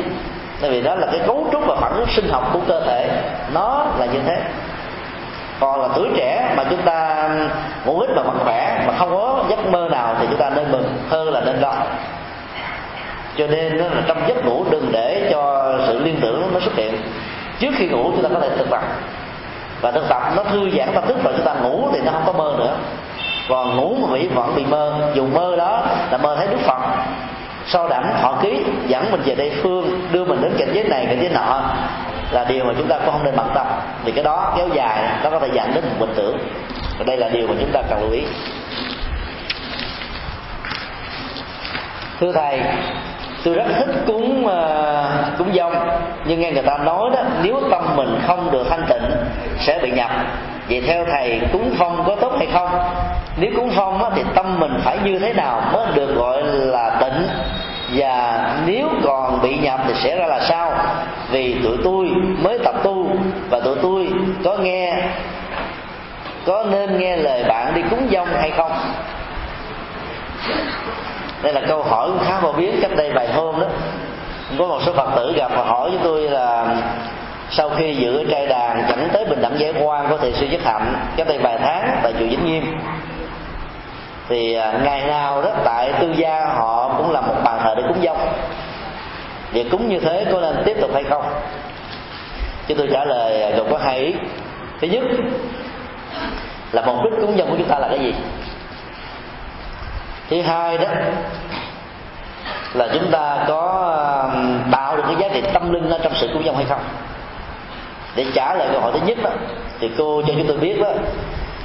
Tại vì đó là cái cấu trúc và phản ứng sinh học của cơ thể. Nó là như thế. Còn là tuổi trẻ mà chúng ta ngủ ít mà mạnh khỏe, mà không có giấc mơ nào thì chúng ta nên mừng hơn là nên lo. Cho nên là trong giấc ngủ đừng để cho sự liên tưởng nó xuất hiện. Trước khi ngủ chúng ta có thể thực tập. Và thực tập nó thư giãn tâm thức rồi chúng ta ngủ thì nó không có mơ nữa. Còn ngủ mà bị vẫn bị mơ, dù mơ đó là mơ thấy đức phật so đẳng họ ký dẫn mình về đây phương đưa mình đến cảnh giới này cảnh giới nọ là điều mà chúng ta cũng không nên bận tâm. Vì cái đó kéo dài nó có thể dẫn đến một bình tưởng. Và đây là điều mà chúng ta cần lưu ý. Thưa thầy tôi rất thích cúng uh, cúng dông. Nhưng nghe người ta nói đó nếu tâm mình không được thanh tịnh sẽ bị nhập. Vậy theo thầy cúng phong có tốt hay không? Nếu cúng phong á, thì tâm mình phải như thế nào mới được gọi là tịnh? Và nếu còn bị nhập thì sẽ ra là sao? Vì tụi tôi mới tập tu và tụi tôi có nghe, có nên nghe lời bạn đi cúng dông hay không? Đây là câu hỏi khá phổ biến cách đây vài hôm đó. Có một số phật tử gặp và hỏi với tôi là sau khi giữ trai đàn dẫn tới bình đẳng giải quan của thầy sư nhất hạnh cách đây vài tháng tại chùa vĩnh nghiêm thì à, ngày nào đó tại tư gia họ cũng làm một bàn thờ để cúng dông. Việc cúng như thế có nên tiếp tục hay không? Chứ tôi trả lời à, gồm có hai ý. Thứ nhất là mục đích cúng dông của chúng ta là cái gì? Thứ hai đó là chúng ta có tạo được cái giá trị tâm linh ở trong sự cúng dông hay không? Để trả lời câu hỏi thứ nhất đó, thì cô cho chúng tôi biết đó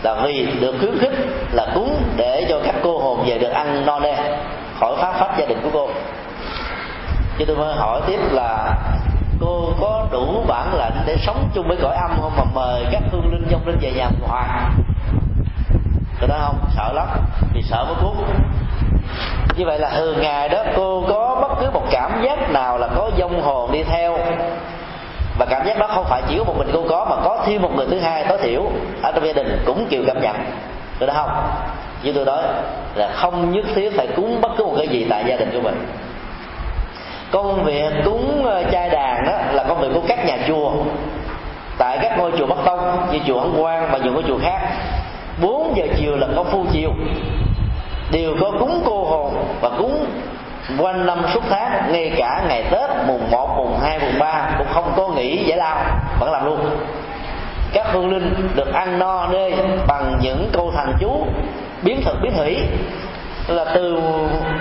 là vì được khuyến khích là cúng để cho các cô hồn về được ăn no nê, khỏi phá pháp gia đình của cô. Chứ tôi mới hỏi tiếp là cô có đủ bản lệnh để sống chung với cõi âm không mà mời các hương linh dông linh về nhà hoàng? Tôi nói không, sợ lắm, vì sợ mới cúng như vậy là thường ngày đó, cô có bất cứ một cảm giác nào là có dông hồn đi theo cảm giác đó không phải chỉ có một mình cô có, mà có thêm một người thứ hai tối thiểu ở trong gia đình cũng chịu cảm nhận. Được đó không. Như tôi nói là không nhất thiết phải cúng bất cứ một cái gì tại gia đình của mình. Công việc cúng ờ, chai đàn đó là công việc của các nhà chùa. Tại các ngôi chùa bắc tông, như chùa hán quang và nhiều ngôi chùa khác 4 giờ chiều là có phu chiều. Đều có cúng cô hồn và cúng quanh năm suốt tháng ngay cả ngày tết mùng 1, mùng 2, mùng 3 cũng không có nghỉ giải lao vẫn làm luôn. Các hương linh được ăn no nê bằng những câu thần chú biến thực biến thủy là từ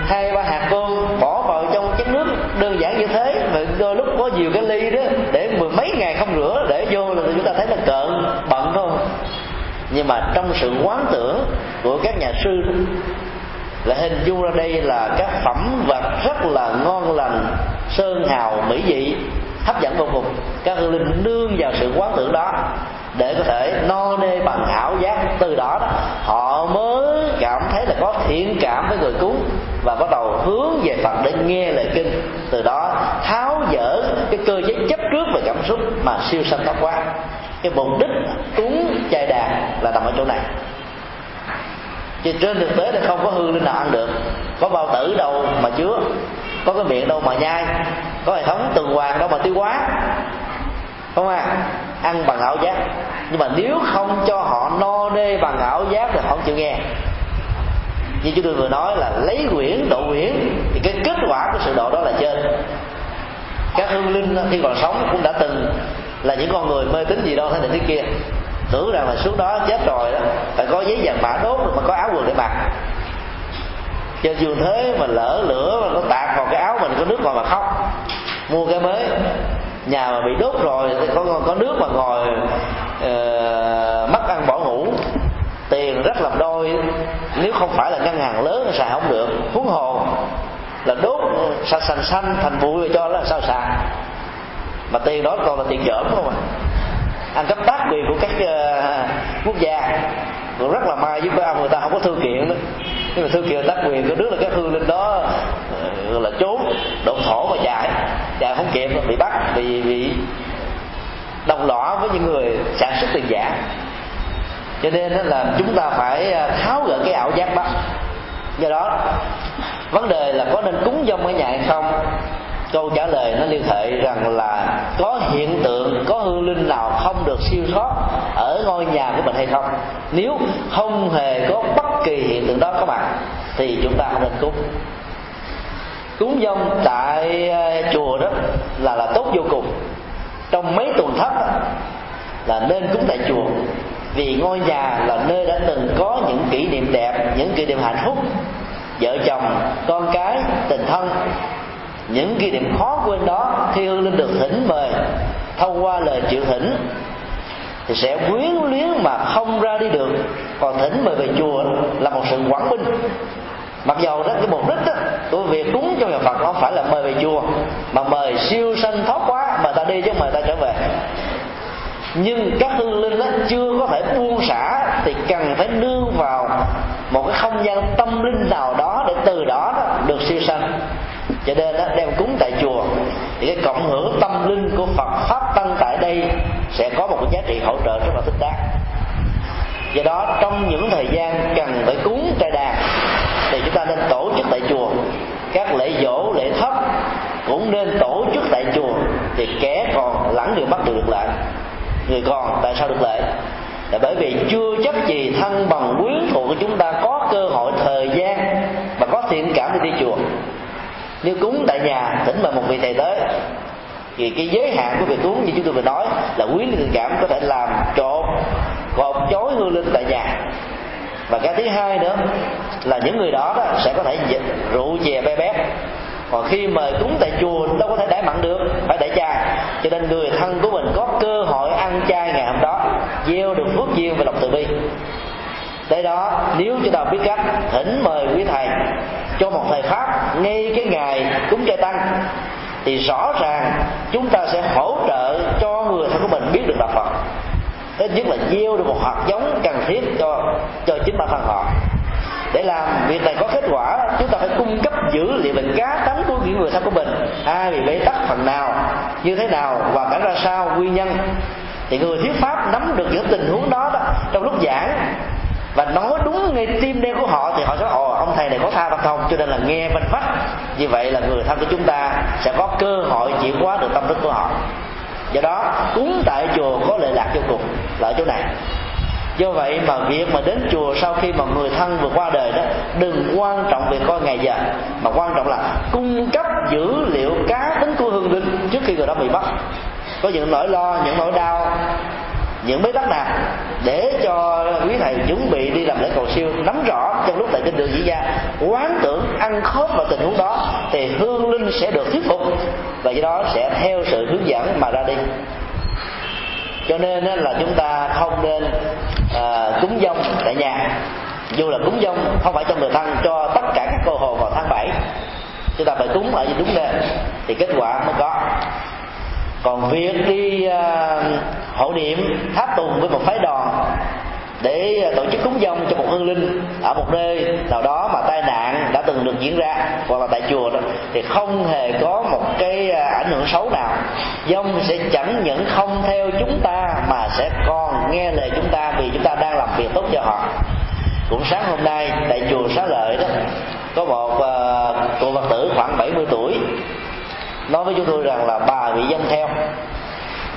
hai ba hạt cơm bỏ vào trong chén nước đơn giản như thế mà đôi lúc có nhiều cái ly đó để mười mấy ngày không rửa để vô là chúng ta thấy là cợn bận không nhưng mà trong sự quán tưởng của các nhà sư là hình dung ra đây là các phẩm vật rất là ngon lành sơn hào mỹ vị hấp dẫn vô cùng. Các hương linh nương vào sự quán tưởng đó để có thể no nê bằng ảo giác. Từ đó, đó họ mới cảm thấy là có thiện cảm với người cúng và bắt đầu hướng về phật để nghe lời kinh. Từ đó tháo dỡ cái cơ chế chấp trước về cảm xúc mà siêu sanh thoát quá. Cái mục đích cúng chai đàn là nằm ở chỗ này chứ trên thực tế là không có hư linh nào ăn được. Có bao tử đâu mà chứa. Có cái miệng đâu mà nhai. Có hệ thống tuần hoàn đâu mà tiêu hóa. Không à? Ăn bằng ảo giác. Nhưng mà nếu không cho họ no nê bằng ảo giác thì họ không chịu nghe. Như chúng tôi vừa nói là lấy quyển độ quyển, thì cái kết quả của sự độ đó là trên. Các hương linh khi còn sống cũng đã từng là những con người mê tín gì đâu thế này thế kia tưởng rằng là xuống đó chết rồi đó. Phải có giấy vàng mã đốt rồi mà có áo quần để mặc. Trên giường thế mà lỡ lửa mà nó tạt vào cái áo mình có nước ngồi mà khóc. Mua cái mới. Nhà mà bị đốt rồi thì có có nước mà ngồi uh, mất ăn bỏ ngủ. Tiền rất làm đôi. Nếu không phải là ngân hàng lớn xài không được. Huống hồ là đốt ờ, sạch xanh xanh thành bụi cho là sao xài. Mà tiền đó còn là tiền dởm không à ăn cắp tác quyền của các uh, quốc gia. Còn rất là may với ông người ta không có thư kiện đó nhưng mà thư kiện tác quyền của nước là cái hương lên đó ờ, là trốn độn thổ và chạy. Chạy không kịp bị bắt vì bị đồng lõa với những người sản xuất tiền giả. Cho nên là chúng ta phải ờ, tháo gỡ cái ảo giác đó. Do đó vấn đề là có nên cúng dông ở nhà hay không? Câu trả lời nó liên hệ rằng là có hiện tượng, có hương linh nào không được siêu thoát ở ngôi nhà của mình hay không? Nếu không hề có bất kỳ hiện tượng đó có mặt thì chúng ta không nên cúng. Cúng dông tại ờ, chùa đó là là tốt vô cùng. Trong mấy tuần thấp là nên cúng tại chùa. Vì ngôi nhà là nơi đã từng có những kỷ niệm đẹp, những kỷ niệm hạnh phúc. Vợ chồng, con cái, tình thân những kỷ niệm khó quên đó khi hương linh được thỉnh mời thông qua lời chịu thỉnh thì sẽ quyến luyến mà không ra đi được. Còn thỉnh mời về chùa là một sự quảng binh. Mặc dầu đó cái mục đích đó, của việc cúng cho nhà phật không phải là mời về chùa mà mời siêu sanh thoát quá mà ta đi chứ mời ta trở về. Nhưng các hương linh đó chưa có thể buông xả thì cần phải nương vào một cái không gian tâm linh nào đó để từ đó, đó được siêu sanh cho nên đó, đem cúng tại chùa. Thì cái cộng hưởng tâm linh của Phật pháp tăng tại đây sẽ có một cái giá trị hỗ trợ rất là thích đáng. Do đó trong những thời gian cần phải cúng trai đàn thì chúng ta nên tổ chức tại chùa. Các lễ dỗ lễ thấp cũng nên tổ chức tại chùa. Thì kẻ còn lẫn điều bắt đều được lại người còn tại sao được lợi là bởi vì chưa chắc gì thân bằng quyến thuộc của chúng ta có cơ hội thời gian và có thiện cảm để đi chùa nếu cúng tại nhà thỉnh mời một vị thầy tới thì cái giới hạn của việc cúng như chúng tôi vừa nói là quý linh cảm có thể làm trộn cột chối hương linh tại nhà. Và cái thứ hai nữa là những người đó, đó sẽ có thể rượu chè bé bét. Còn khi mời cúng tại chùa đâu có thể đãi mặn được phải đãi chay cho nên người thân của mình có cơ hội ăn chay ngày hôm đó gieo được phước duyên và lòng từ bi. Tới đó nếu chúng ta biết cách thỉnh mời quý thầy cho một thầy pháp ngay cái ngày cúng chay tăng thì rõ ràng chúng ta sẽ hỗ trợ cho người thân của mình biết được đạo Phật. Ít nhất là gieo được một hạt giống cần thiết cho cho chính bản thân họ. Để làm việc này có kết quả chúng ta phải cung cấp dữ liệu về cá tánh của những người thân của mình. Ai bị bế tắc phần nào như thế nào và cảnh ra sao nguyên nhân. Thì người thuyết pháp nắm được những tình huống đó, đó trong lúc giảng và nói đúng ngay tim đen của họ thì họ sẽ ồ ông thầy này có tha vật không? Cho nên là nghe vanh vách. Như vậy là người thân của chúng ta sẽ có cơ hội chuyển hóa được tâm thức của họ. Do đó, cúng tại chùa có lợi lạc vô cùng. Là ở chỗ này. Do vậy mà việc mà đến chùa sau khi mà người thân vừa qua đời đó, đừng quan trọng việc coi ngày giờ. Mà quan trọng là cung cấp dữ liệu cá tính của hương linh trước khi người đó bị mất có những nỗi lo, những nỗi đau những bế tắc nào để cho quý thầy chuẩn bị đi làm lễ cầu siêu nắm rõ trong lúc tại trên đường diễn ra quán tưởng ăn khớp vào tình huống đó thì hương linh sẽ được thuyết phục và do đó sẽ theo sự hướng dẫn mà ra đi. Cho nên là chúng ta không nên à, cúng dông tại nhà. Dù là cúng dông không phải cho người thân cho tất cả các cô hồn vào tháng 7 chúng ta phải cúng ở đúng nơi thì kết quả mới có còn việc đi à, hộ niệm tháp tùng với một phái đoàn để tổ chức cúng dông cho một hương linh ở một nơi nào đó mà tai nạn đã từng được diễn ra hoặc là tại chùa đó thì không hề có một cái à, ảnh hưởng xấu nào. Dông sẽ chẳng những không theo chúng ta mà sẽ còn nghe lời chúng ta vì chúng ta đang làm việc tốt cho họ. Cũng sáng hôm nay tại chùa xá lợi đó có một à, uh, cô phật tử khoảng 70 tuổi nói với chúng tôi rằng là bà bị dân theo.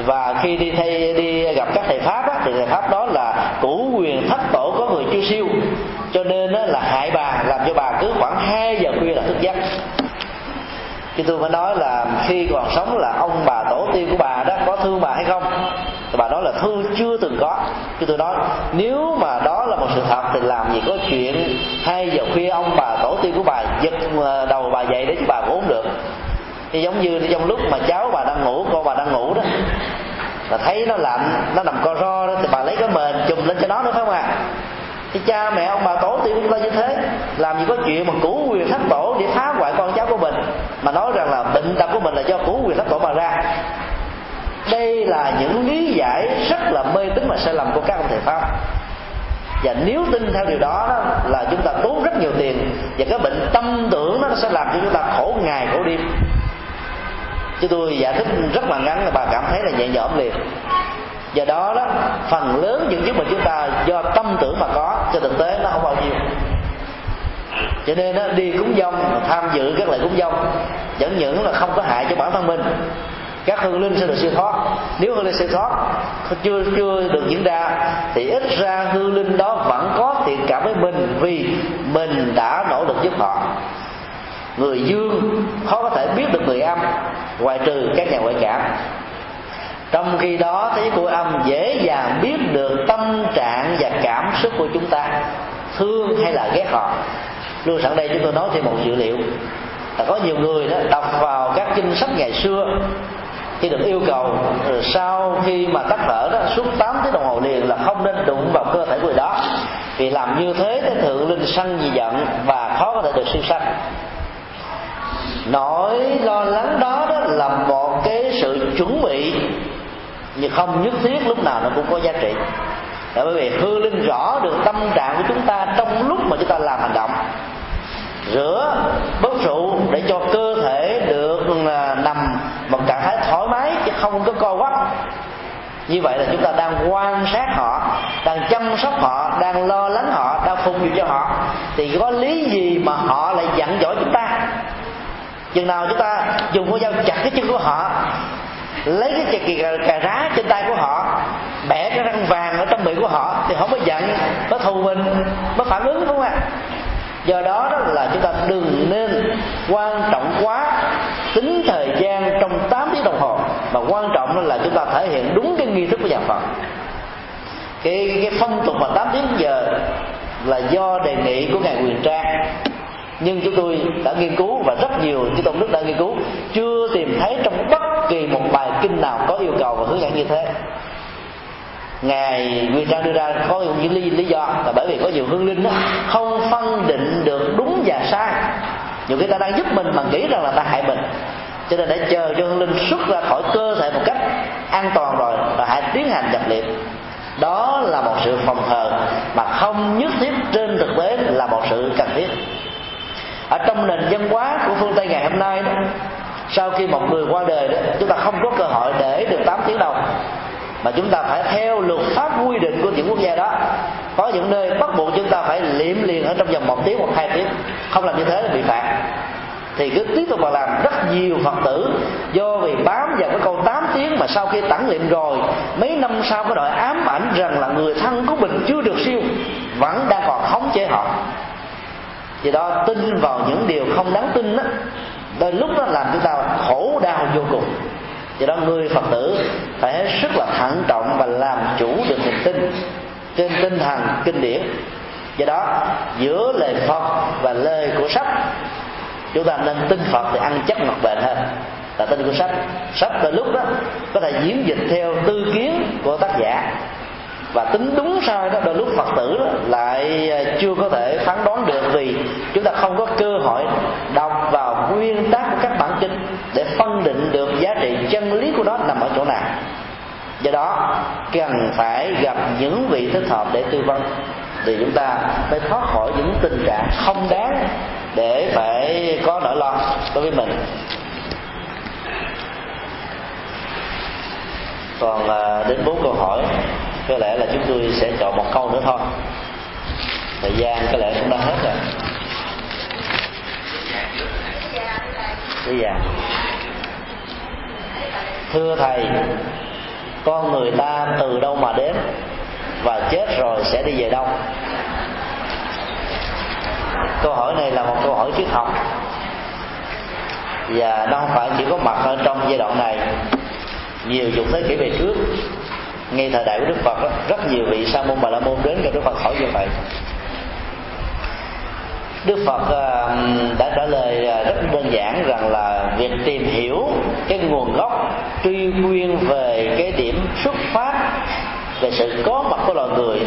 Và khi đi thay đi gặp các thầy pháp á, thì thầy pháp đó là củ quyền thất tổ có người chưa siêu. Cho nên á, là hại bà làm cho bà cứ khoảng 2 giờ khuya là thức giấc. Chứ tôi mới nói là khi còn sống là ông bà tổ tiên của bà đó có thương bà hay không? Thì bà nói là thương chưa từng có. Chứ tôi nói nếu mà đó là một sự thật thì làm gì có chuyện hai giờ khuya ông bà tổ tiên của bà giật ờ, đầu bà dậy để cho bà ngủ được thì giống như trong lúc mà cháu bà đang ngủ con bà đang ngủ đó là thấy nó lạnh nó nằm co ro đó thì bà lấy cái mền chùm lên cho nó nữa phải không à thì cha mẹ ông bà tổ tiên chúng ta như thế làm gì có chuyện mà cũ quyền thất tổ để phá hoại con cháu của mình mà nói rằng là bệnh tật của mình là do cũ quyền thất tổ mà ra. Đây là những lý giải rất là mê tín và sai lầm của các ông thầy pháp. Và nếu tin theo điều đó, đó là chúng ta tốn rất nhiều tiền và cái bệnh tâm tưởng nó sẽ làm cho chúng ta khổ ngày khổ đêm chứ tôi giải thích rất là ngắn là bà cảm thấy là nhẹ nhõm liền. Do đó đó phần lớn những chứng bệnh chúng ta do tâm tưởng mà có cho thực tế nó không bao nhiêu. Cho nên đó, đi cúng dông tham dự các lễ cúng dông chẳng những là không có hại cho bản thân mình. Các hương linh sẽ được siêu thoát. Nếu hương linh siêu thoát chưa chưa được diễn ra thì ít ra hương linh đó vẫn có thiện cảm với mình vì mình đã nỗ lực giúp họ người dương khó có thể biết được người âm, ngoài trừ các nhà ngoại cảm. Trong khi đó, thế của âm dễ dàng biết được tâm trạng và cảm xúc của chúng ta, thương hay là ghét họ. Luôn sẵn đây, chúng tôi nói thêm một dữ liệu. Là có nhiều người đó đọc vào các kinh sách ngày xưa, khi được yêu cầu rồi sau khi mà tắt thở đó, suốt 8 tiếng đồng hồ liền là không nên đụng vào cơ thể người đó. Vì làm như thế thì thượng linh sân gì giận và khó có thể được siêu sanh nỗi lo lắng đó, đó là một cái sự chuẩn bị nhưng không nhất thiết lúc nào nó cũng có giá trị. Là bởi vì hư linh rõ được tâm trạng của chúng ta trong lúc mà chúng ta làm hành động. Rửa bớt rượu để cho cơ thể được à, nằm một trạng thái thoải mái chứ không có co quắp. Như vậy là chúng ta đang quan sát họ đang chăm sóc họ đang lo lắng họ đang phục vụ cho họ. Thì có lý gì mà họ lại giận dỗi chúng ta? Chừng nào chúng ta dùng con dao chặt cái chân của họ lấy cái chè cà, cà rá trên tay của họ bẻ cái răng vàng ở trong miệng của họ thì họ mới giận mới thù mình mới phản ứng đúng không ạ? Do đó đó là chúng ta đừng nên quan trọng quá tính thời gian trong 8 tiếng đồng hồ. Mà quan trọng là chúng ta thể hiện đúng cái nghi thức của nhà Phật. Cái cái phong tục mà 8 tiếng giờ là do đề nghị của ngài quyền trang nhưng chúng tôi đã nghiên cứu và rất nhiều chư tôn đức đã nghiên cứu chưa tìm thấy trong bất kỳ một bài kinh nào có yêu cầu và hướng dẫn như thế. Ngài nguyên trang đưa ra có những lý, lý do là bởi vì có nhiều hương linh đó, không phân định được đúng và sai. Nhiều khi ta đang giúp mình mà nghĩ rằng là ta hại mình cho nên để chờ cho hương linh xuất ra khỏi cơ thể một cách an toàn rồi là hãy tiến hành nhập liệm đó là một sự phòng thờ mà không nhất thiết trên thực tế là một sự cần thiết ở trong nền văn hóa của phương tây ngày hôm nay đó sau khi một người qua đời đó chúng ta không có cơ hội để được 8 tiếng đồng, mà chúng ta phải theo luật pháp quy định của những quốc gia đó. Có những nơi bắt buộc chúng ta phải liệm liền ở trong vòng một tiếng hoặc hai tiếng. Không làm như thế là bị phạt. Thì cứ tiếp tục mà làm rất nhiều phật tử do vì bám vào cái câu 8 tiếng mà sau khi tản liệm rồi mấy năm sau có đội ám ảnh rằng là người thân của mình chưa được siêu vẫn đang còn khống chế họ vì đó, tin vào những điều không đáng tin đó đôi lúc nó làm chúng ta khổ đau vô cùng. Do đó, người phật tử phải hết sức là thận trọng và làm chủ được niềm tin trên tinh thần kinh điển. Do đó, giữa lời phật và lời của sách chúng ta nên tin phật thì ăn chắc mặt bền hơn. Là tin của sách sách đôi lúc đó có thể diễn dịch theo tư kiến của tác giả và tính đúng sai đó đôi lúc phật tử đó, lại à, chưa có thể phán đoán được vì chúng ta không có cơ hội đọc vào nguyên tắc của các bản kinh để phân định được giá trị chân lý của nó nằm ở chỗ nào. Do đó cần phải gặp những vị thích hợp để tư vấn thì chúng ta mới thoát khỏi những tình trạng không đáng để phải có nỗi lo đối với mình. Còn à, đến bốn câu hỏi có lẽ là chúng tôi sẽ chọn một câu nữa thôi. Thời gian có lẽ cũng đã hết rồi. Bây giờ thưa thầy, con người ta từ đâu mà đến và chết rồi sẽ đi về đâu? Câu hỏi này là một câu hỏi triết học. Và nó không phải chỉ có mặt ở trong giai đoạn này. Nhiều chục thế kỷ về trước ngay thời đại của đức phật rất nhiều vị sa môn, bà la môn đến gặp đức phật hỏi như vậy. Đức Phật à, đã trả lời à, rất đơn giản rằng là việc tìm hiểu cái nguồn gốc, truy nguyên về cái điểm xuất phát về sự có mặt của loài người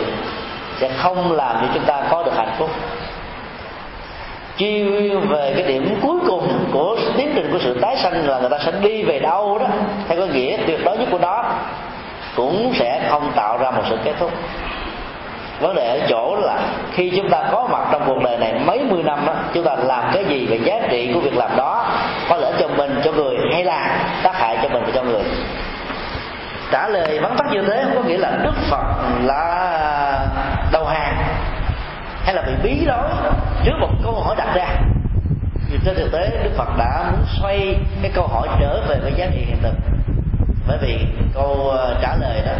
sẽ không làm cho chúng ta có được hạnh phúc. Truy nguyên về cái điểm cuối cùng của tiến trình của sự tái sanh là người ta sẽ đi về đâu đó, theo cái nghĩa tuyệt đối nhất của nó cũng sẽ không tạo ra một sự kết thúc. Vấn đề ở chỗ là khi chúng ta có mặt trong cuộc đời này mấy mươi năm đó, chúng ta làm cái gì về giá trị của việc làm đó, có lợi cho mình, cho người, hay là tác hại cho mình và cho người? Trả lời vắn tắt như thế không có nghĩa là đức phật là đầu hàng hay là bị bí đó trước một câu hỏi đặt ra vì trên thực tế đức phật đã muốn xoay cái câu hỏi trở về với giá trị hiện thực bởi vì câu ờ, trả lời đó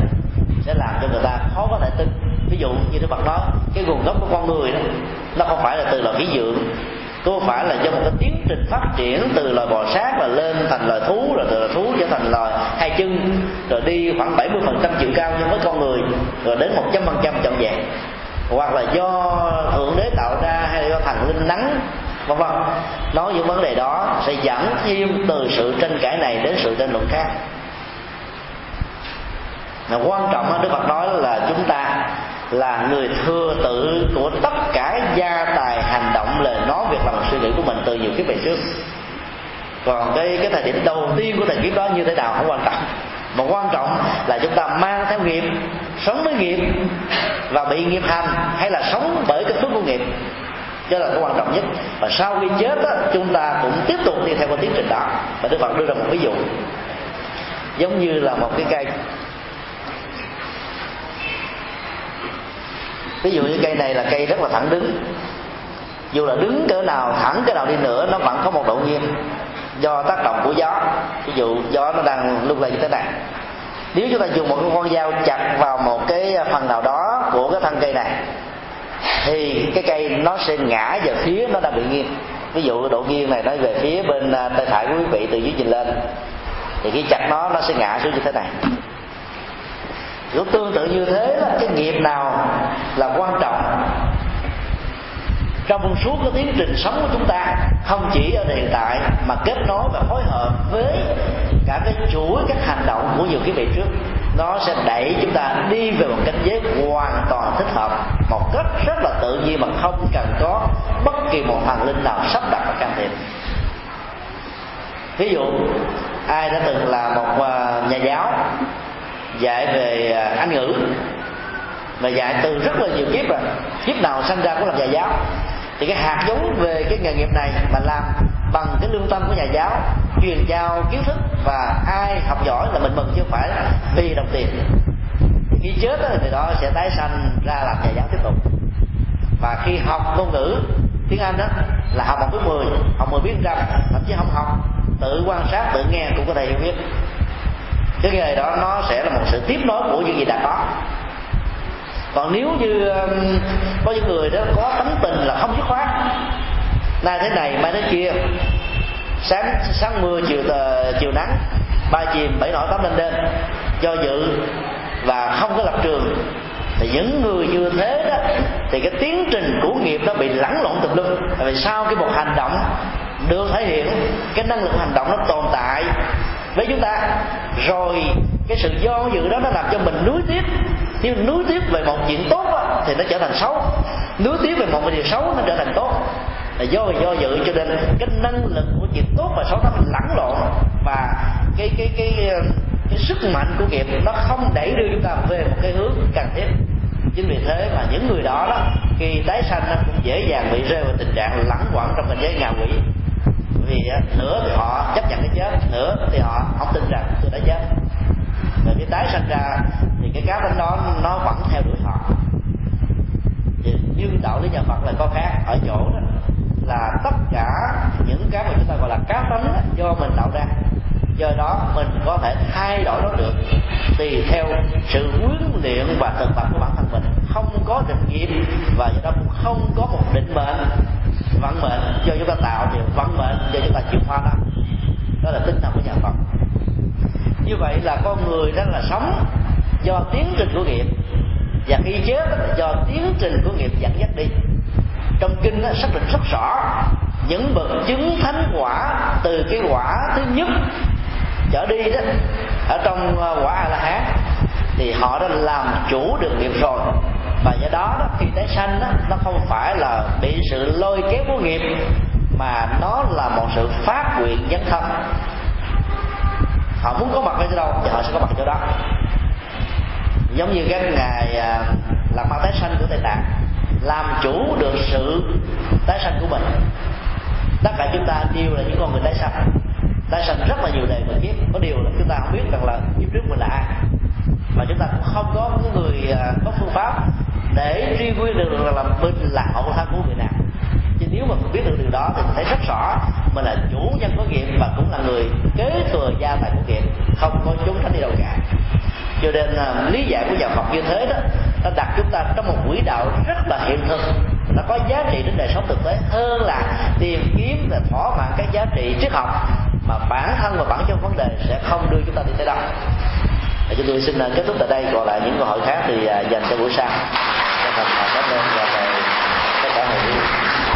sẽ làm cho người ta khó có thể tin. Ví dụ như đức phật nói, cái nguồn gốc của con người đó, nó không phải là từ loài khí dưỡng có phải là do một cái tiến trình phát triển từ loài bò sát là lên thành loài thú, rồi từ loài thú trở thành loài hai chân, rồi đi khoảng 70 phần trăm chiều cao như với con người, rồi đến một trăm phần trăm chậm vẹn hoặc là do thượng đế tạo ra hay là do thần linh nắng, vân vân. Nói những vấn đề đó sẽ dẫn thêm từ sự tranh cãi này đến sự tranh luận khác mà quan trọng đức phật nói là chúng ta là người thừa tự của tất cả gia tài hành động lời nói việc làm suy nghĩ của mình từ nhiều kiếp về trước. Còn cái cái thời điểm đầu tiên của thời kiếp đó như thế nào không quan trọng. Mà quan trọng là chúng ta mang theo nghiệp sống với nghiệp và bị nghiệp hành hay là sống bởi cái phước của nghiệp. Đó là cái quan trọng nhất. Và sau khi chết đó, chúng ta cũng tiếp tục đi theo cái tiến trình đó. Và đức phật đưa ra một ví dụ. Giống như là một cái cây ví dụ như cây này là cây rất là thẳng đứng. Dù là đứng cỡ nào, thẳng cỡ nào đi nữa, nó vẫn có một độ nghiêng do tác động của gió. Ví dụ gió nó đang lung lay như thế này. Nếu chúng ta dùng một cái con dao chặt vào một cái phần nào đó của cái thân cây này, thì cái cây nó sẽ ngã về phía nó đang bị nghiêng. Ví dụ độ nghiêng này nó về phía bên à, tay phải của quý vị từ dưới nhìn lên, thì khi chặt nó nó sẽ ngã xuống như thế này cũng tương tự như thế là cái nghiệp nào là quan trọng? Trong suốt cái tiến trình sống của chúng ta, không chỉ ở hiện tại mà kết nối và phối hợp với cả cái chuỗi các hành động của nhiều cái vị trước, nó sẽ đẩy chúng ta đi về một cảnh giới hoàn toàn thích hợp, một cách rất là tự nhiên mà không cần có bất kỳ một thần linh nào sắp đặt và can thiệp. Ví dụ, ai đã từng là một à, nhà giáo? Dạy về à, anh ngữ. Mà dạy từ rất là nhiều kiếp rồi. Kiếp nào sinh ra cũng làm nhà giáo. Thì cái hạt giống về cái nghề nghiệp này mà làm bằng cái lương tâm của nhà giáo truyền giao kiến thức và ai học giỏi là mình mừng chứ không phải vì đồng tiền. Khi chết đó, thì đó sẽ tái sanh ra làm nhà giáo tiếp tục. Và khi học ngôn ngữ tiếng anh đó là học một cái mười học mười biết trăm thậm chí không học. Tự quan sát tự nghe cũng có thể hiểu biết cái nghề đó nó sẽ là một sự tiếp nối của những gì đã có. Còn nếu như um, có những người đó có tánh tình là không dứt khoát nay thế này mai thế kia sáng sáng mưa chiều tờ, chiều nắng ba chìm bảy nổi tám lên đêm do dự và không có lập trường thì những người như thế đó thì cái tiến trình của nghiệp nó bị lẫn lộn tùm lum. Vì sau cái một hành động được thể hiện cái năng lực hành động nó tồn tại với chúng ta. Rồi cái sự do dự đó nó làm cho mình nuối tiếc. Nếu nuối tiếc về một chuyện tốt đó, thì nó trở thành xấu. Nuối tiếc về một điều xấu nó trở thành tốt. Là do do dự cho nên cái năng lực của chuyện tốt và xấu nó lẫn lộn. Và cái cái cái cái, cái sức mạnh của nghiệp nó không đẩy đưa chúng ta về một cái hướng cần thiết. Chính vì thế mà những người đó đó khi tái sanh nó cũng dễ dàng bị rơi vào tình trạng lẳng quẩn trong cảnh giới ngạ quỷ vì à, nửa thì họ chấp nhận cái chết, nửa thì họ không tin rằng tôi đã chết. Rồi khi tái sanh ra thì cái cá tính đó nó vẫn theo đuổi họ. Thì như đạo lý nhà Phật là có khác, ở chỗ đó là tất cả những cái mà chúng ta gọi là cá tính do mình tạo ra. Do đó mình có thể thay đổi nó được, tùy theo sự huấn luyện và thực tập của bản thân mình. Không có định nghiệp và do đó cũng không có một định mệnh vận mệnh do chúng ta tạo thì vận mệnh do chúng ta chịu hóa đó đó là tinh thần của nhà phật. Như vậy là con người đó là sống do tiến trình của nghiệp và khi chết là do tiến trình của nghiệp dẫn dắt đi. Trong kinh đó, xác định rất rõ những bậc chứng thánh quả từ cái quả thứ nhất trở đi đó ở trong ờ, quả a la hán thì họ đã làm chủ được nghiệp rồi và do đó, đó khi tái sanh đó, nó không phải là bị sự lôi kéo của nghiệp mà nó là một sự phát nguyện dấn thân. Họ muốn có mặt ở chỗ đâu thì họ sẽ có mặt ở chỗ đó. Giống như các ngài à, làm ma tái sanh của tây tạng làm chủ được sự tái sanh của mình. Tất cả chúng ta đều là những con người tái sanh. Tái sanh rất là nhiều đời mình biết có điều là chúng ta không biết rằng là kiếp trước mình là ai. Mà chúng ta cũng không có những người à, có phương pháp để truy nguyên được là mình là hậu thân của người nào. Chứ nếu mà mình biết được điều đó thì mình thấy rất rõ mình là chủ nhân có nghiệp và cũng là người kế thừa gia tài của nghiệp không có chúng tránh đi đâu cả. Cho nên uh, lý giải của nhà Phật như thế đó nó đặt chúng ta trong một quỹ đạo rất là hiện thực. Nó có giá trị đến đời sống thực tế hơn là tìm kiếm và thỏa mãn các giá trị triết học mà bản thân và bản chất vấn đề sẽ không đưa chúng ta đi tới đâu và chúng tôi xin à, kết thúc tại đây. Còn lại những câu hỏi khác thì à, dành cho buổi sau các phần cảm ơn và à, tất cả hội